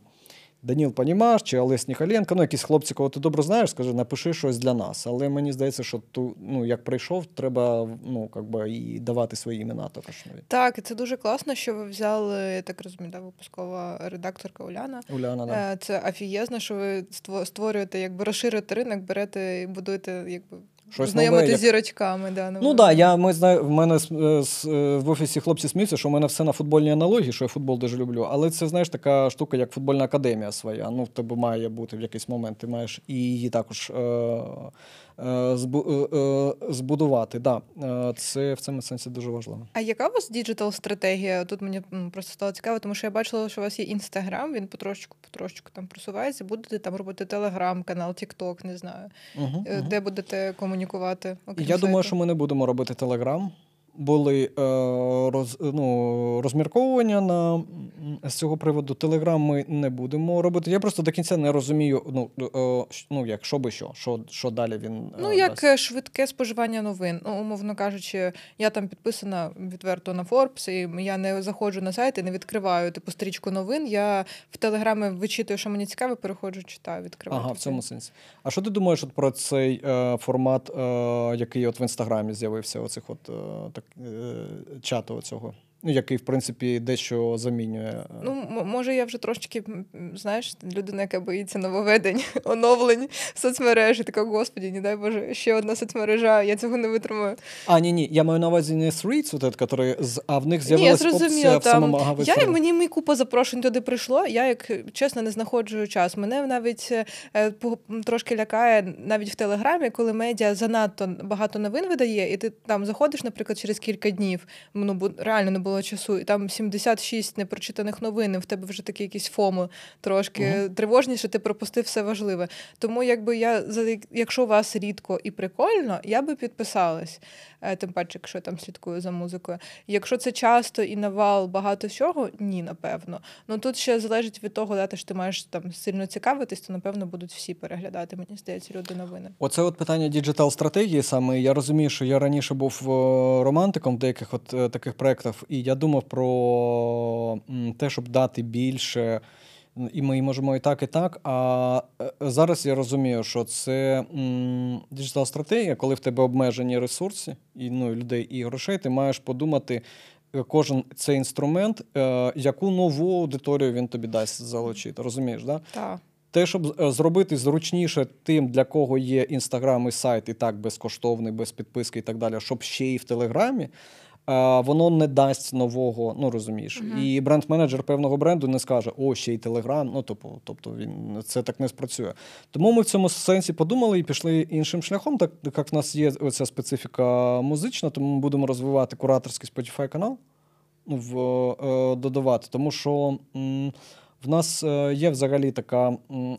Даніл Панімаш чи Олесь Ніхаленко, ну якісь хлопці, кого ти добре знаєш, скажи, напиши щось для нас. Але мені здається, що ту, ну, як прийшов, треба ну, як би, і давати свої імена також. Так, і це дуже класно, що ви взяли, я так розумію, да, випускова редакторка Уляна. Уляна, да. Е, це афієзно, що ви створюєте, якби розширюєте ринок, берете і будуєте якби Щось Знайомити нове, зірочками. Да, Ну так, да, я, ми знаю, в мене е, е, в офісі хлопці сміються, що в мене все на футбольній аналогії, що я футбол дуже люблю. Але це, знаєш, така штука, як футбольна академія своя. Ну, в тебе має бути в якийсь момент, ти маєш і її також. Е, збудувати. Да, Це в цьому сенсі дуже важливо. А яка у вас діджитал-стратегія? Тут мені просто стало цікаво, тому що я бачила, що у вас є інстаграм, він потрошечку потрошечку там просувається. Будете там робити телеграм-канал, Тікток, не знаю. Угу, Де угу. будете комунікувати? Окрім я сайту? думаю, що ми не будемо робити телеграм були е, роз, ну, розмірковування на з цього приводу. Телеграм ми не будемо робити. Я просто до кінця не розумію, ну е, ну як що би що, що що далі він. Е, ну, як дасть. швидке споживання новин. Ну, умовно кажучи, я там підписана відверто на Forbes, і я не заходжу на сайт і не відкриваю типу стрічку новин. Я в Телеграмі вичитую, що мені цікаво, переходжу, читаю, відкриваю. Ага, в цьому сенсі. А що ти думаєш от про цей е, формат, е, який от в інстаграмі з'явився? Оцих от так Е, чату цього ну, який, в принципі, дещо замінює. Е, ну, може, я вже трошечки, знаєш, людина, яка боїться нововведень, [LAUGHS] оновлень соцмережі. Така, господі, не дай Боже, ще одна соцмережа, я цього не витримаю. А, ні, ні, я маю на увазі не Threads, от, який, а в них з'явилася опція в самому агаві. Я, Мені мій купа запрошень туди прийшло, я, як чесно, не знаходжу час. Мене навіть е, трошки лякає навіть в Телеграмі, коли медіа занадто багато новин видає, і ти там заходиш, наприклад, через кілька днів, ну, реально не було було часу, і там 76 непрочитаних новин, і в тебе вже такі якісь FOMO трошки uh-huh. тривожніше, ти пропустив все важливе. Тому, якби я якщо у вас рідко і прикольно, я би підписалась. Е, тим паче, якщо я там слідкую за музикою. Якщо це часто і навалом багато всього, ні, напевно. Ну тут ще залежить від того, да, що ти маєш там сильно цікавитись, то напевно будуть всі переглядати. Мені здається, люди новини. Оце от питання діджитал стратегії. Саме я розумію, що я раніше був е, романтиком в деяких от е, таких проєктів, і я думав про те, щоб дати більше. І ми можемо і так, і так. А е, зараз я розумію, що це діджитал стратегія, коли в тебе обмежені ресурси, і ну, людей і грошей, ти маєш подумати. Е, кожен цей інструмент, е, яку нову аудиторію він тобі дасть залучити. Розумієш, да? Так. Те, щоб зробити зручніше тим, для кого є інстаграм і сайт, і так безкоштовний, без підписки і так далі, щоб ще і в Телеграмі. Воно не дасть нового, ну розумієш. Uh-huh. І бренд-менеджер певного бренду не скаже, о, ще й Телеграм. Ну, тобто, тобто він це так не спрацює. Тому ми в цьому сенсі подумали і пішли іншим шляхом, так як в нас є оця специфіка музична, тому ми будемо розвивати кураторський Spotify канал ну, в, е, додавати. Тому що. М- в нас е, є взагалі така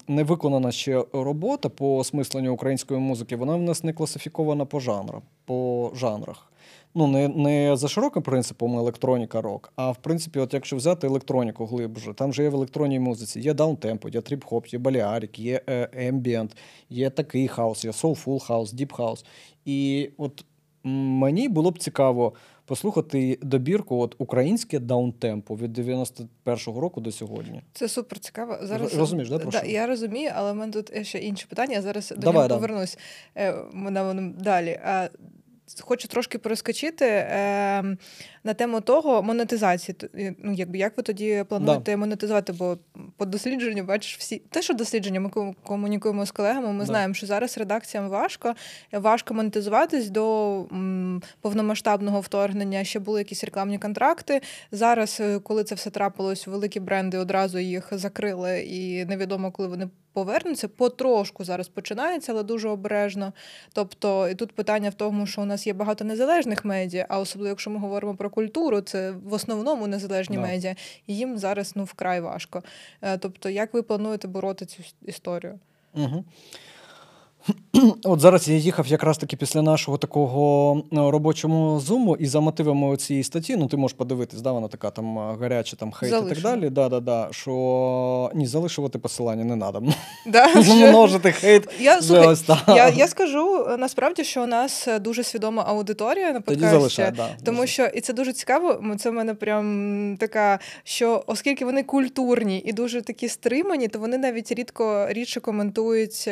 невиконана ще робота по осмисленню української музики. Вона в нас не класифікована по жанрам, по жанрах. Ну, не не за широким принципом електроніка рок, а в принципі, от якщо взяти електроніку глибже, там же є в електронній музиці, є даунтемпо, є тріп-хоп, є балеарік, є ембієнт, є такий хаус, є soulful house, deep house. І от мені було б цікаво послухати добірку от українське даунтемпо від 91-го року до сьогодні. Це супер цікаво. Зараз розумієш, да, про да, що? я розумію, але в мене тут ще інші питання. Я зараз до нього да. повернусь. Е, на далі. Хочу трошки проскочити. Е, на тему того монетизації. Ну, якби як ви тоді плануєте да. монетизувати? Бо по дослідженню бачиш всі те, що дослідження, ми комунікуємо з колегами. Ми да. знаємо, що зараз редакціям важко важко монетизуватись до м, повномасштабного вторгнення. Ще були якісь рекламні контракти. Зараз, е, коли це все трапилось, великі бренди одразу їх закрили, і невідомо, коли вони повернуться. Потрошку зараз починається, але дуже обережно. Тобто, і тут питання в тому, що у нас є багато незалежних медіа, а особливо, якщо ми говоримо про культуру, це в основному незалежні да. медіа, і їм зараз ну вкрай важко. Е, тобто, як ви плануєте бороти цю історію? Угу. [CLEARS THROAT] От зараз я їхав якраз таки після нашого такого е, робочого зуму, і за мотивами цієї статті, ну ти можеш подивитись, да, вона така там е, гаряча, там хейт Залишимо. і так далі. Да, да, да, Що ні, залишувати посилання не треба. [LAUGHS] Да, Множити хейт. Я слухай, ось, я, я скажу е, насправді, що у нас дуже свідома аудиторія на подкасті, залишай, да, тому дуже. що і це дуже цікаво. Це в мене прям така, що оскільки вони культурні і дуже такі стримані, то вони навіть рідко рідше коментують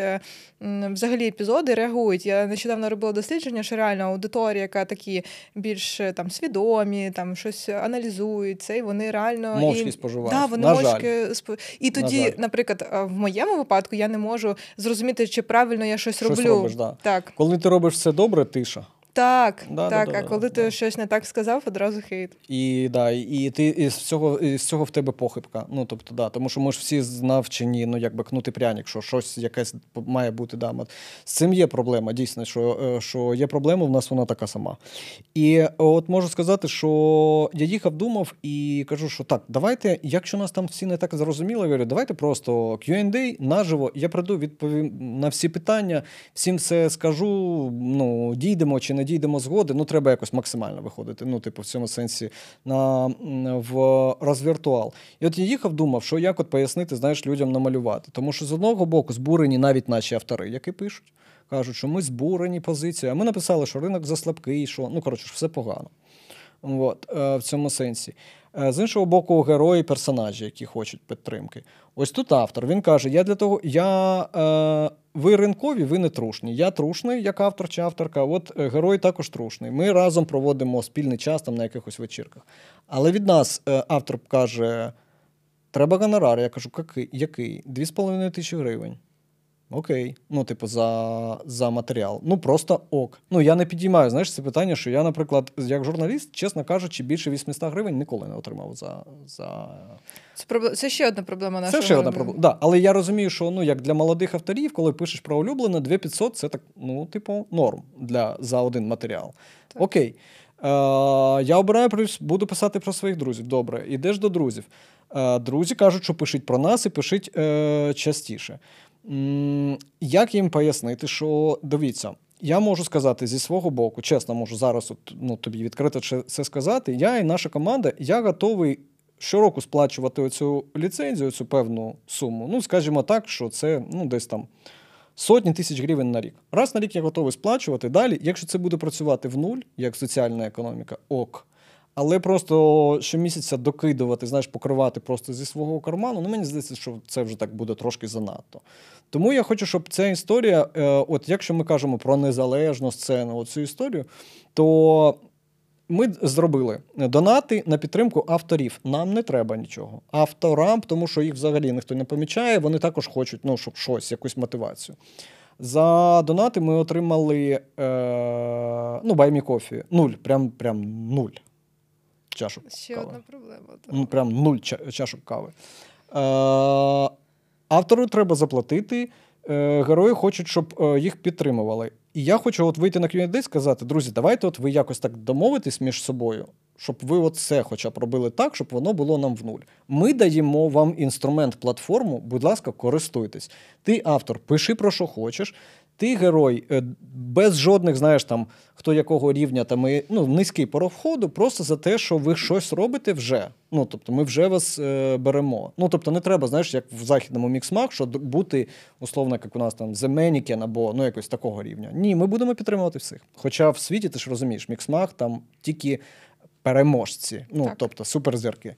взагалі епізоди реагують. Я нещодавно робила дослідження, що реально аудиторія, яка такі більш е, там свідомі, там щось аналізують, це і вони реально мовчки і... споживають. Да, вони На мовчки сп... І тоді, наприклад, в моєму випадку я не можу зрозуміти, чи правильно я щось, щось роблю. Робиш, да. Так. Коли ти робиш все добре, тиша. Так, да, так. Да, а коли ти щось не так сказав, одразу хейт. І да, і ти із цього із цього в тебе похибка. Ну тобто, да, тому що ми ж всі навчені, ну якби кнути пряник, що щось якесь має бути да. З цим є проблема, дійсно, що е, що є проблема, в нас вона така сама. І от можу сказати, що я їхав, думав і кажу, що так, давайте, якщо нас там всі не так зрозуміли, я говорю, давайте просто Q&A наживо, я прийду, відповім на всі питання, всім все скажу, ну, дійдемо чи не дійдемо згоди, ну треба якось максимально виходити. Ну, типу, в цьому сенсі на в розвіртуал. І от я їхав, думав, що як от пояснити, знаєш, людям намалювати. Тому що з одного боку збурені навіть наші автори, які пишуть, кажуть, що ми збурені позицією. А ми написали, що ринок заслабкий, що ну коротше, все погано. От, е, в цьому сенсі. Е, з іншого боку, герої, персонажі, які хочуть підтримки. Ось тут автор. Він каже: Я для того, я е, ви ринкові, ви не трушні. Я трушний, як автор чи авторка. От е, герой також трушний. Ми разом проводимо спільний час там на якихось вечірках. Але від нас е, автор каже: треба гонорар. Я кажу, який? Дві з половиною тисячі гривень. Окей, ну, типу, за за матеріал. Ну, просто ок. Ну, я не підіймаю, знаєш, це питання, що я, наприклад, як журналіст, чесно кажучи, більше 800 гривень ніколи не отримав за. за... Це проб... це ще одна проблема нашого. Це ще одна проблема. Да, Але я розумію, що ну, як для молодих авторів, коли пишеш про улюблене, 2500 це так, ну, типу, норм для, за один матеріал. Так. Окей. Е, Я обираю, буду писати про своїх друзів. Добре, ідеш до друзів. Е, Друзі кажуть, що пишіть про нас і пишіть е, частіше. Як їм пояснити, що дивіться, я можу сказати зі свого боку, чесно можу зараз от, ну, тобі відкрито це сказати. Я і наша команда, я готовий щороку сплачувати оцю ліцензію, цю певну суму. Ну, скажімо так, що це ну, десь там сотні тисяч гривень на рік. Раз на рік я готовий сплачувати. Далі, якщо це буде працювати в нуль, як соціальна економіка, ок. Але просто щомісяця докидувати, знаєш, покривати просто зі свого карману, ну мені здається, що це вже так буде трошки занадто. Тому я хочу, щоб ця історія, е, от якщо ми кажемо про незалежну сцену, цю історію, то ми зробили донати на підтримку авторів. Нам не треба нічого. Авторам, тому що їх взагалі ніхто не помічає, вони також хочуть, ну, щоб щось, якусь мотивацію. За донати ми отримали е, ну, Me Coffee. Нуль. Прям прям нуль. Чашок. Ще кави. одна проблема. так. Ну, прям нуль ча- чашок кави. Е, автору треба заплатити. Е, герої хочуть, щоб е, їх підтримували. І я хочу от вийти на Q&A і сказати: друзі, давайте от ви якось так домовитесь між собою, щоб ви от це хоча б робили так, щоб воно було нам в нуль. Ми даємо вам інструмент, платформу, будь ласка, користуйтесь. Ти автор, пиши про що хочеш. Ти герой е, без жодних, знаєш, там хто якого рівня там і, ну, низький порог входу, просто за те, що ви щось робите вже. Ну тобто, ми вже вас е, беремо. Ну тобто, не треба, знаєш, як в західному міксмах, що бути условно, як у нас там Mannequin або ну якось такого рівня. Ні, ми будемо підтримувати всіх. Хоча в світі ти ж розумієш, міксмах там тільки переможці, ну Так. тобто суперзірки.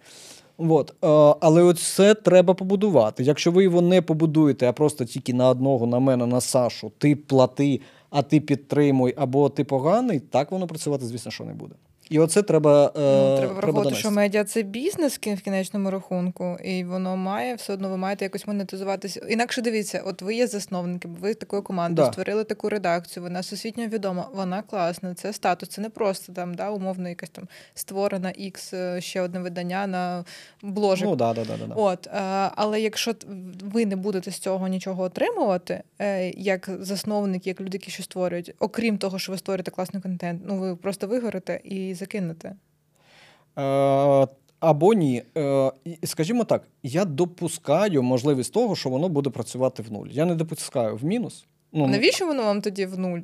От, е, але це треба побудувати. Якщо ви його не побудуєте, а просто тільки на одного, на мене, на Сашу, ти плати, а ти підтримуй, або ти поганий, так воно працювати, звісно, що не буде. І оце треба. Е, Ну, треба враховувати, що медіа це бізнес в кінечному рахунку, і воно має все одно ви маєте якось монетизуватися. Інакше дивіться, от ви є засновником, ви такою командою Да. створили таку редакцію, вона всесвітньо відома, вона класна. Це статус, це не просто там, да, умовно, якась там створена X, е, ще одне видання на бложик. Ну, да, да, да, да. От, е, але якщо ви не будете з цього нічого отримувати, е, як засновники, як люди, які що створюють, окрім того, що ви створюєте класний контент, ну ви просто вигорите і закинете. Е, або ні. Е, скажімо так, я допускаю можливість того, що воно буде працювати в нуль. Я не допускаю в мінус. Ну, Навіщо воно вам тоді в нуль?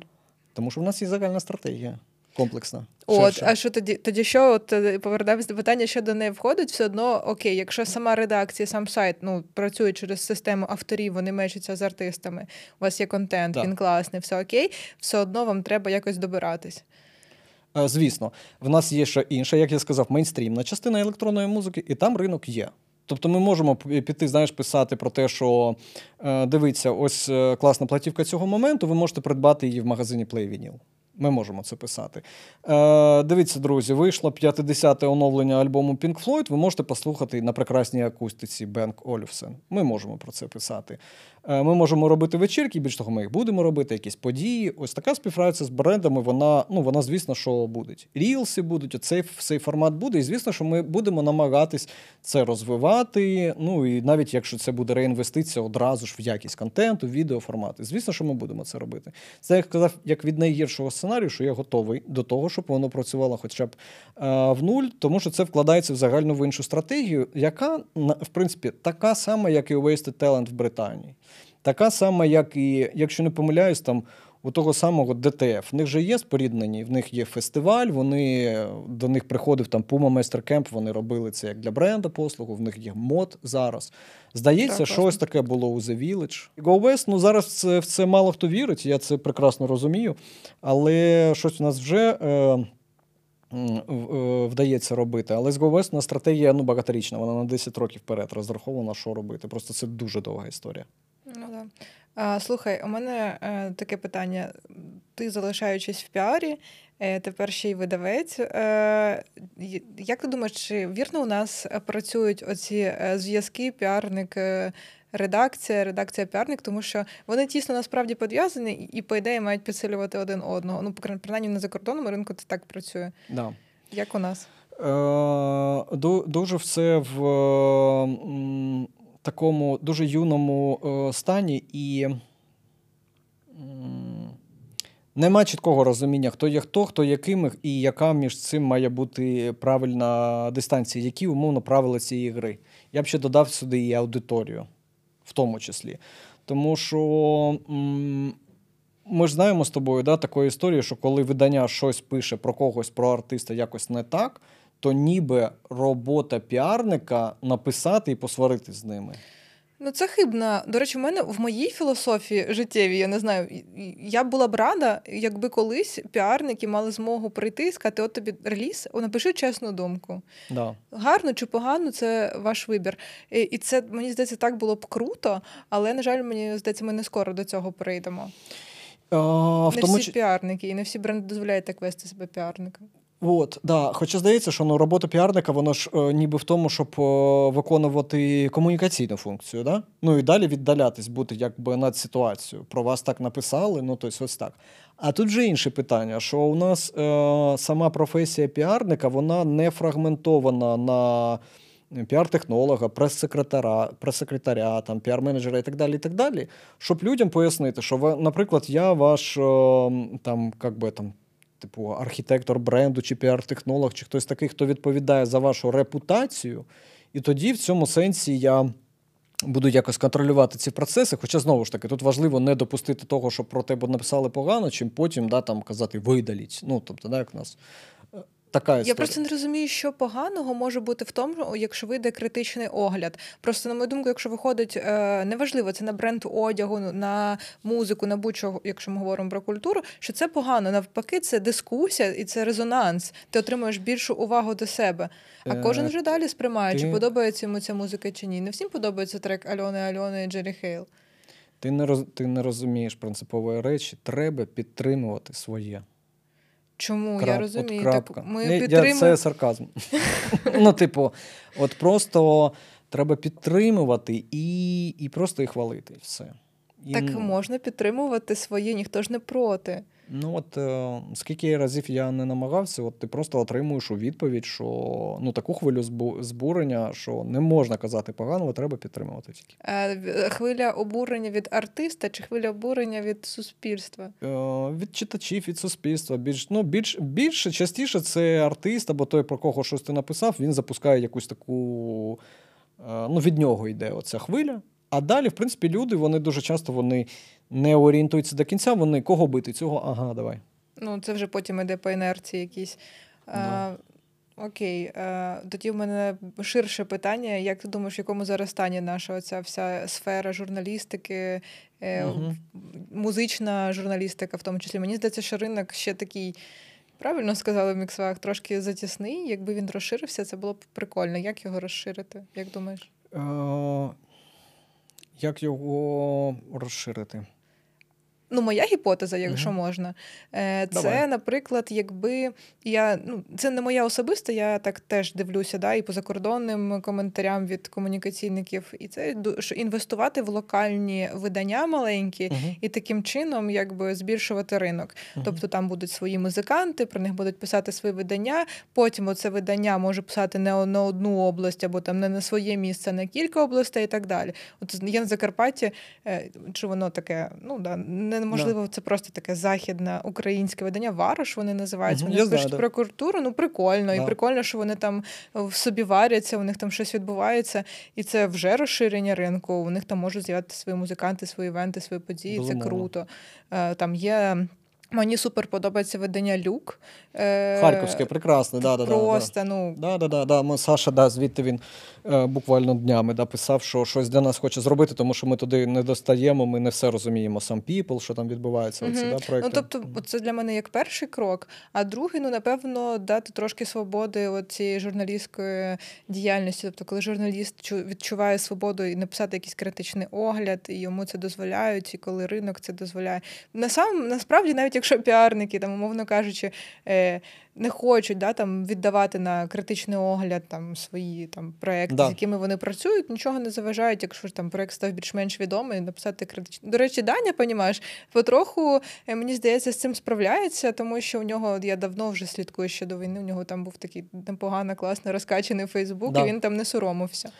Тому що в нас є загальна стратегія комплексна. От, ширша. а що тоді? Тоді що? От е, повертаємось до питання, що до неї входить, все одно окей, якщо сама редакція, сам сайт ну працює через систему авторів, вони мечуться з артистами. У вас є контент, Так. він класний, все окей, все одно вам треба якось добиратись. Е, Звісно, в нас є ще інша, як я сказав, мейнстрімна частина електронної музики, і там ринок є. Тобто ми можемо піти, знаєш, писати про те, що е, дивіться, ось е, класна платівка цього моменту, ви можете придбати її в магазині Play Vinyl. Ми можемо це писати. Е, дивіться, друзі, вийшло 50-те оновлення альбому Pink Floyd. Ви можете послухати на прекрасній акустиці Бенк Олюфсен. Ми можемо про це писати. Е, ми можемо робити вечірки, більш того, ми їх будемо робити, якісь події. Ось така співпраця з брендами, вона, ну, вона звісно, що буде. Рілси будуть, оцей цей формат буде. І звісно, що ми будемо намагатись це розвивати. Ну і навіть якщо це буде реінвестиція одразу ж в якість контенту, відеоформати. Звісно, що ми будемо це робити. Це я сказав, як від найгіршого сценарію, що я готовий до того, щоб воно працювало хоча б е, в нуль, тому що це вкладається в загальну в іншу стратегію, яка в принципі така сама, як і Wasted Talent в Британії. Така сама, як і, якщо не помиляюсь, там у того самого ДТФ. В них же є споріднені, в них є фестиваль, вони до них приходив там Puma Master Camp, вони робили це як для бренда послугу, в них є мод зараз. Здається, Так, щось таке було у The Village. Go West, ну зараз це, в це мало хто вірить, я це прекрасно розумію. Але щось у нас вже. Е, е, Вдається робити, але з West стратегія ну, багаторічна, вона на 10 років вперед розрахована, що робити. Просто це дуже довга історія. А, слухай, у мене е, таке питання. Ти залишаючись в піарі, е, тепер ще й видавець. Е, як ти думаєш, чи вірно у нас працюють оці зв'язки, піарник, редакція, редакція, піарник, тому що вони тісно насправді пов'язані і, по ідеї, мають підсилювати один одного. Ну, принаймні на закордонному ринку це так працює. Да. Як у нас? Е, дуже все в такому дуже юному е, стані, і нема чіткого розуміння, хто є хто, хто є ким, і яка між цим має бути правильна дистанція, які умовно правила цієї гри. Я б ще додав сюди і аудиторію, в тому числі. Тому що. ми ж знаємо з тобою да, такої історії, що коли видання щось пише про когось, про артиста якось не так, то ніби робота піарника написати і посварити з ними. Ну, це хибна. До речі, в мене в моїй філософії життєвій, я не знаю, я була б рада, якби колись піарники мали змогу прийти і сказати: от тобі реліз, напиши чесну думку. Да. Гарно чи погано, це ваш вибір. І, це мені здається, так було б круто, але на жаль, мені здається, ми не скоро до цього прийдемо. А, в не тому, всі чи- піарники, і не всі бренди дозволяють так вести себе піарникам. От, да. Хоча здається, що ну, робота піарника, вона ж е, ніби в тому, щоб е, виконувати комунікаційну функцію. Да? Ну і далі віддалятись, бути якби над ситуацією. Про вас так написали, ну тобто ось так. А тут же інше питання: що у нас е, сама професія піарника вона не фрагментована на піар-технолога, прес-секретаря, прес-секретаря, там, піар-менеджера і так далі. і так далі, Щоб людям пояснити, що, ви, наприклад, я ваш е, там, як би, там, типу, архітектор бренду чи піар-технолог, чи хтось такий, хто відповідає за вашу репутацію, і тоді в цьому сенсі я. Буду якось контролювати ці процеси, хоча знову ж таки тут важливо не допустити того, що про тебе написали погано, чим потім да, там казати видаліть. Ну тобто, да, як в нас така історія. Я просто не розумію, що поганого може бути в тому, якщо вийде критичний огляд. Просто, на мою думку, якщо виходить е, неважливо, це на бренд одягу, на музику, на будь-що, якщо ми говоримо про культуру, що це погано. Навпаки, це дискусія і це резонанс. Ти отримуєш більшу увагу до себе. А кожен вже далі сприймає, чи подобається йому ця музика чи ні. Не всім подобається трек Альони Альони і Джері Хейл. Ти не роз, ти не розумієш принципової речі. Треба підтримувати своє. Чому Крап, я розумію? От крапка. Так ми підтримуємо... Це сарказм. Ну, типу, от просто треба підтримувати і і просто їх хвалити. все. І... Так можна підтримувати своє, ніхто ж не проти. Ну от е, скільки разів я не намагався, от ти просто отримуєш у відповідь, що ну таку хвилю збурення, що не можна казати поганого, треба підтримувати тільки. Е, хвиля обурення від артиста чи хвиля обурення від суспільства? Е, від читачів, від суспільства. Більш ну більш більше частіше це артист або той, про кого щось ти написав, він запускає якусь таку. Е, ну, від нього йде оця хвиля. А далі, в принципі, люди вони дуже часто вони не орієнтуються до кінця, вони кого бити? Цього, ага, давай. Ну, це вже потім іде по інерції якісь. А, Окей, а, тоді в мене ширше питання. Як ти думаєш, в якому зараз стані наша оця вся сфера журналістики, угу. музична журналістика, в тому числі? Мені здається, що ринок ще такий. Правильно сказали в міксвах, трошки затісний. Якби він розширився, це було б прикольно. Як його розширити? Як думаєш? Як його розширити? Ну, моя гіпотеза, якщо угу. можна, е, це, Давай. наприклад, якби я ну це не моя особиста, я так теж дивлюся, да, і по закордонним коментарям від комунікаційників, і це що інвестувати в локальні видання маленькі угу. і таким чином якби збільшувати ринок. Угу. Тобто там будуть свої музиканти, про них будуть писати свої видання. Потім оце видання може писати не на одну область, або там не на своє місце, а на кілька областей і так далі. От є на Закарпатті, е, чи воно таке, ну да не можливо, да. це просто таке західне українське видання. Варош вони називаються. Вони пишуть знаю, про культуру. Ну прикольно, да. і прикольно, що вони там в собі варяться, у них там щось відбувається, і це вже розширення ринку. У них там можуть з'явити свої музиканти, свої івенти, свої події. Безумовно. Це круто. Е, там є. Мені супер подобається видання Люк. Е, Харківське, прекрасне, да, да, просто, да, ну... Да, да, да, да. Саша, да, звідти він е, буквально днями да, писав, що щось для нас хоче зробити, тому що ми туди не достаємо, ми не все розуміємо. Сам People, що там відбувається. Оці, да, проекти. Ну, тобто, це для мене як перший крок. А другий, ну, напевно, дати трошки свободи цієї журналістської діяльності. Тобто, коли журналіст відчуває свободу і написати якийсь критичний огляд, і йому це дозволяють, і коли ринок це дозволяє. Насам, насправді, навіть якщо піарники, там, умовно кажучи, е, не хочуть да, там, віддавати на критичний огляд там, свої там, проекти, да. з якими вони працюють, нічого не заважають, якщо там проект став більш-менш відомий, написати критичний. До речі, Даня, понімаєш, потроху, е, мені здається, з цим справляється, тому що у нього я давно вже слідкую ще до війни. У нього там був такий непогано, класно розкачений Фейсбук, да. і він там не соромився.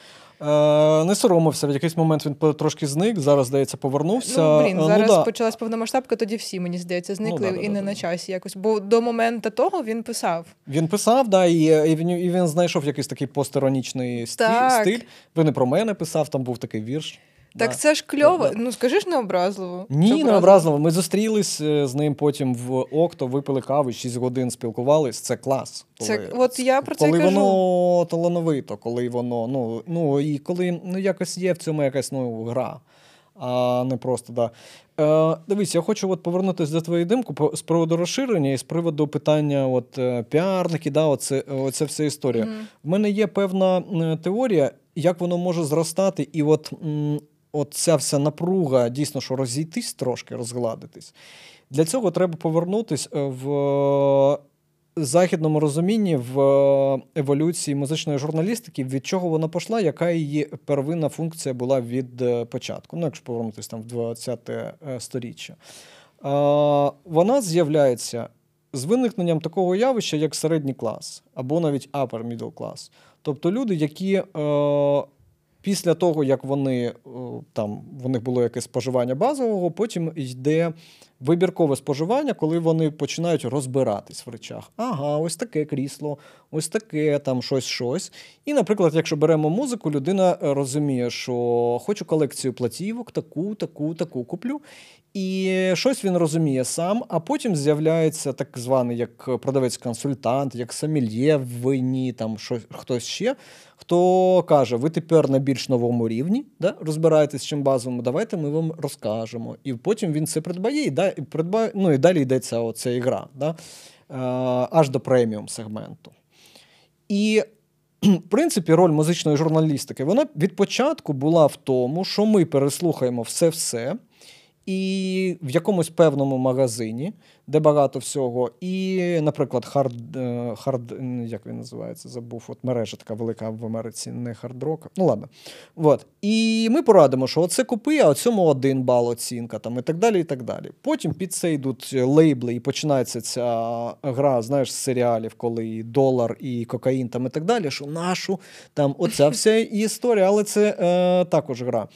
Е, Не соромився, в якийсь момент він трошки зник, зараз, здається, повернувся. Ну, блін, е, зараз ну, да. почалась повномасштабка, тоді всі, мені здається, зникли ну, да, і да, не на часі якось. Бо до моменту того він писав. Він писав, да, і і, він і він знайшов якийсь такий постеронічний стиль. Він і про мене писав, там був такий вірш. Так да. це ж кльово. Ну скажи ж необразливо. Ні, необразливо. Ми зустрілись е, з ним потім в Окто, випили кави, 6 годин спілкувались. Це клас. Коли, це от я про це коли кажу. воно талановито, коли воно ну ну і коли ну якось є в цьому якась ну гра. А не просто да. Е, Дивись, я хочу от повернутися до твоєї думки з приводу розширення і з приводу питання от е, піарники, да, оце, оце вся історія. Mm-hmm. В мене є певна теорія, як воно може зростати, і от от ця вся напруга дійсно що розійтись трошки, розгладитись. Для цього треба повернутися е, в західному розумінні в е, еволюції музичної журналістики, від чого вона пішла, яка її первинна функція була від е, початку. Ну, якщо повернутися там в 20-те сторіччя. Вона з'являється з виникненням такого явища, як середній клас, або навіть upper middle class. Тобто люди, які е, після того, як вони е, там в них було якесь споживання базового, потім йде вибіркове споживання, коли вони починають розбиратись в речах. Ага, ось таке крісло, ось таке там щось щось. І, наприклад, якщо беремо музику, людина розуміє, що хочу колекцію платівок, таку, таку, таку куплю. І щось він розуміє сам, а потім з'являється так званий як продавець-консультант, як самільє в війні, там щось, хтось ще, хто каже: ви тепер на більш новому рівні, да, розбираєтесь чим базовому, давайте ми вам розкажемо. І потім він це придбає, і да, і придбає, ну і далі йдеться оця ігра, да, аж до преміум сегменту. І в принципі, роль музичної журналістики вона від початку була в тому, що ми переслухаємо все-все і в якомусь певному магазині, де багато всього, і, наприклад, хард, е, хард як він називається, забув, от мережа така велика в Америці, не хардрок. Ну ладно. От. І ми порадимо, що оце купи, а цьому один бал оцінка, там, і так далі. і так далі. Потім під це йдуть лейбли, і починається ця гра, знаєш, з серіалів, коли долар і кокаїн там і так далі, що нашу там оця вся історія, але це е, також гра.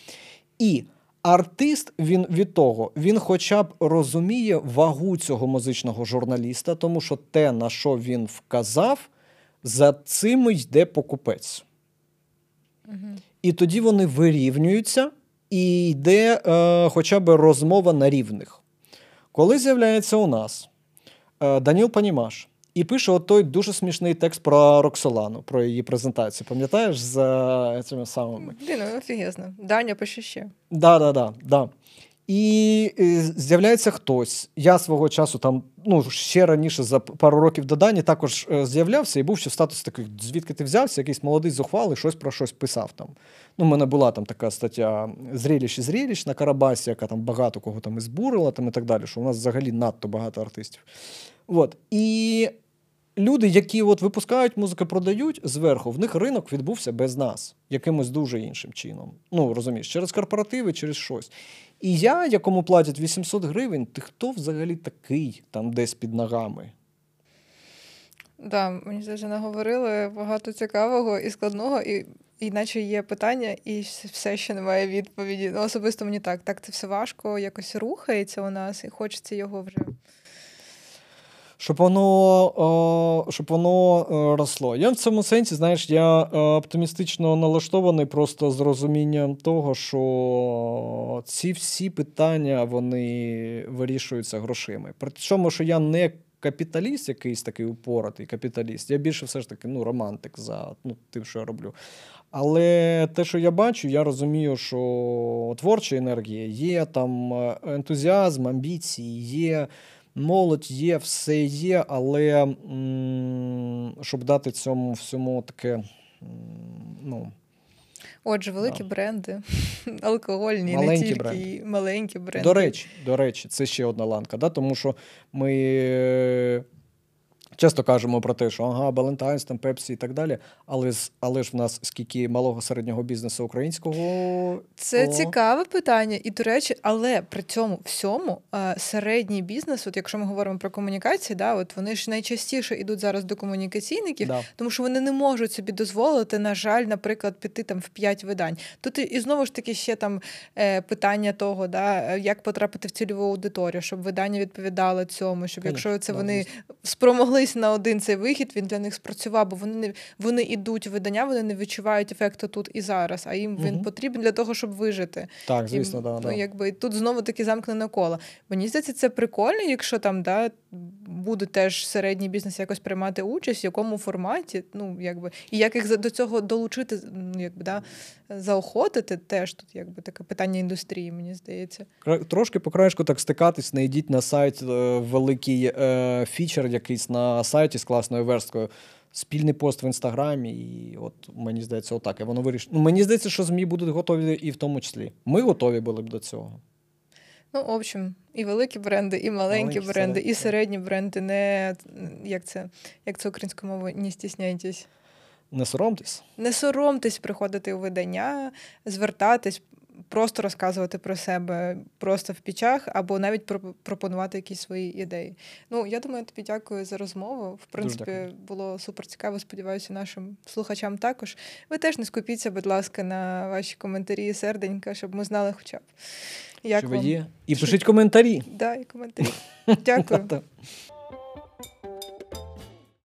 І Артист він від того, він хоча б розуміє вагу цього музичного журналіста, тому що те, на що він вказав, за цим йде покупець. І тоді вони вирівнюються, і йде е, хоча б розмова на рівних. Коли з'являється у нас е, Даніл Панімаш, і пише от той дуже смішний текст про Роксолану, про її презентацію. Пам'ятаєш за цими самими? Блін, ну офігезно. Даня пише ще. Да, да, да, да. І з'являється хтось. Я свого часу там, ну ще раніше за пару років до Дані також е, з'являвся і був ще в статусі такий, звідки ти взявся, якийсь молодий зухвалий, щось про щось писав там. Ну, У мене була там така стаття Зріліч і зріліч на Карабасі, яка там багато кого там і збурила там і так далі, що у нас взагалі надто багато артистів. От. І люди, які от випускають музику, продають зверху, в них ринок відбувся без нас, якимось дуже іншим чином. Ну, розумієш, через корпоративи, через щось. І я, якому платять 800 гривень, ти хто взагалі такий там десь під ногами? Да, мені здається, наговорили багато цікавого і складного, і іначе є питання, і все ще немає відповіді. Ну, Особисто мені так. Так, це все важко, якось рухається у нас, і хочеться його вже щоб воно щоб воно е, росло. Я в цьому сенсі, знаєш, я е, оптимістично налаштований просто з розумінням того, що ці всі питання вони вирішуються грошима. При тому, що я не капіталіст, якийсь такий упоратий капіталіст, я більше все ж таки ну, романтик за ну, тим, що я роблю. Але те, що я бачу, я розумію, що творча енергія є, там е, ентузіазм, амбіції є молодь є, все є, але м- щоб дати цьому всьому таке. ну... Отже, великі да. бренди, [LAUGHS] алкогольні, маленькі не тільки бренди. маленькі бренди. До речі, до речі, це ще одна ланка, да? тому що ми Часто кажемо про те, що ага, Балентайнс, там Пепсі і так далі. Але але ж в нас скільки малого середнього бізнесу українського. Це О. цікаве питання. І, до речі, але при цьому всьому е, середній бізнес, от якщо ми говоримо про комунікації, да, от вони ж найчастіше йдуть зараз до комунікаційників, да. тому що вони не можуть собі дозволити, на жаль, наприклад, піти там в п'ять видань. Тут і знову ж таки ще там е, питання того, да, як потрапити в цільову аудиторію, щоб видання відповідало цьому, щоб Конечно, якщо це да, вони спромогли дивись на один цей вихід, він для них спрацював, бо вони не вони йдуть в видання, вони не відчувають ефекту тут і зараз, а їм він потрібен для того, щоб вижити. Так, звісно, і, да, ну, якби тут знову таки замкнене коло. Мені здається, це прикольно, якщо там да, буде теж середній бізнес якось приймати участь, в якому форматі, ну якби і як їх до цього долучити, ну якби да заохотити, теж тут якби таке питання індустрії, мені здається. Трошки по краєшку так стикатись, не йдіть на сайт е, великий е, фічер, якийсь на сайті з класною версткою. Спільний пост в інстаграмі, і от мені здається, отак. І воно вирішить. Ну, мені здається, що ЗМІ будуть готові і в тому числі. Ми готові були б до цього. Ну, в общем, і великі бренди, і маленькі, маленькі бренди, середні. і середні бренди. Не як це як це українською мовою, не стісняйтесь. Не соромтесь. Не соромтесь приходити у видання, звертатись, просто розказувати про себе просто в пічах, або навіть пропонувати якісь свої ідеї. Ну, я думаю, тобі дякую за розмову. В принципі, було супер цікаво. Сподіваюся, нашим слухачам також. Ви теж не скупіться, будь ласка, на ваші коментарі, серденька, щоб ми знали, хоча б. Як Що ви є. І пишіть коментарі. Да, і коментарі. Дякую. [LAUGHS]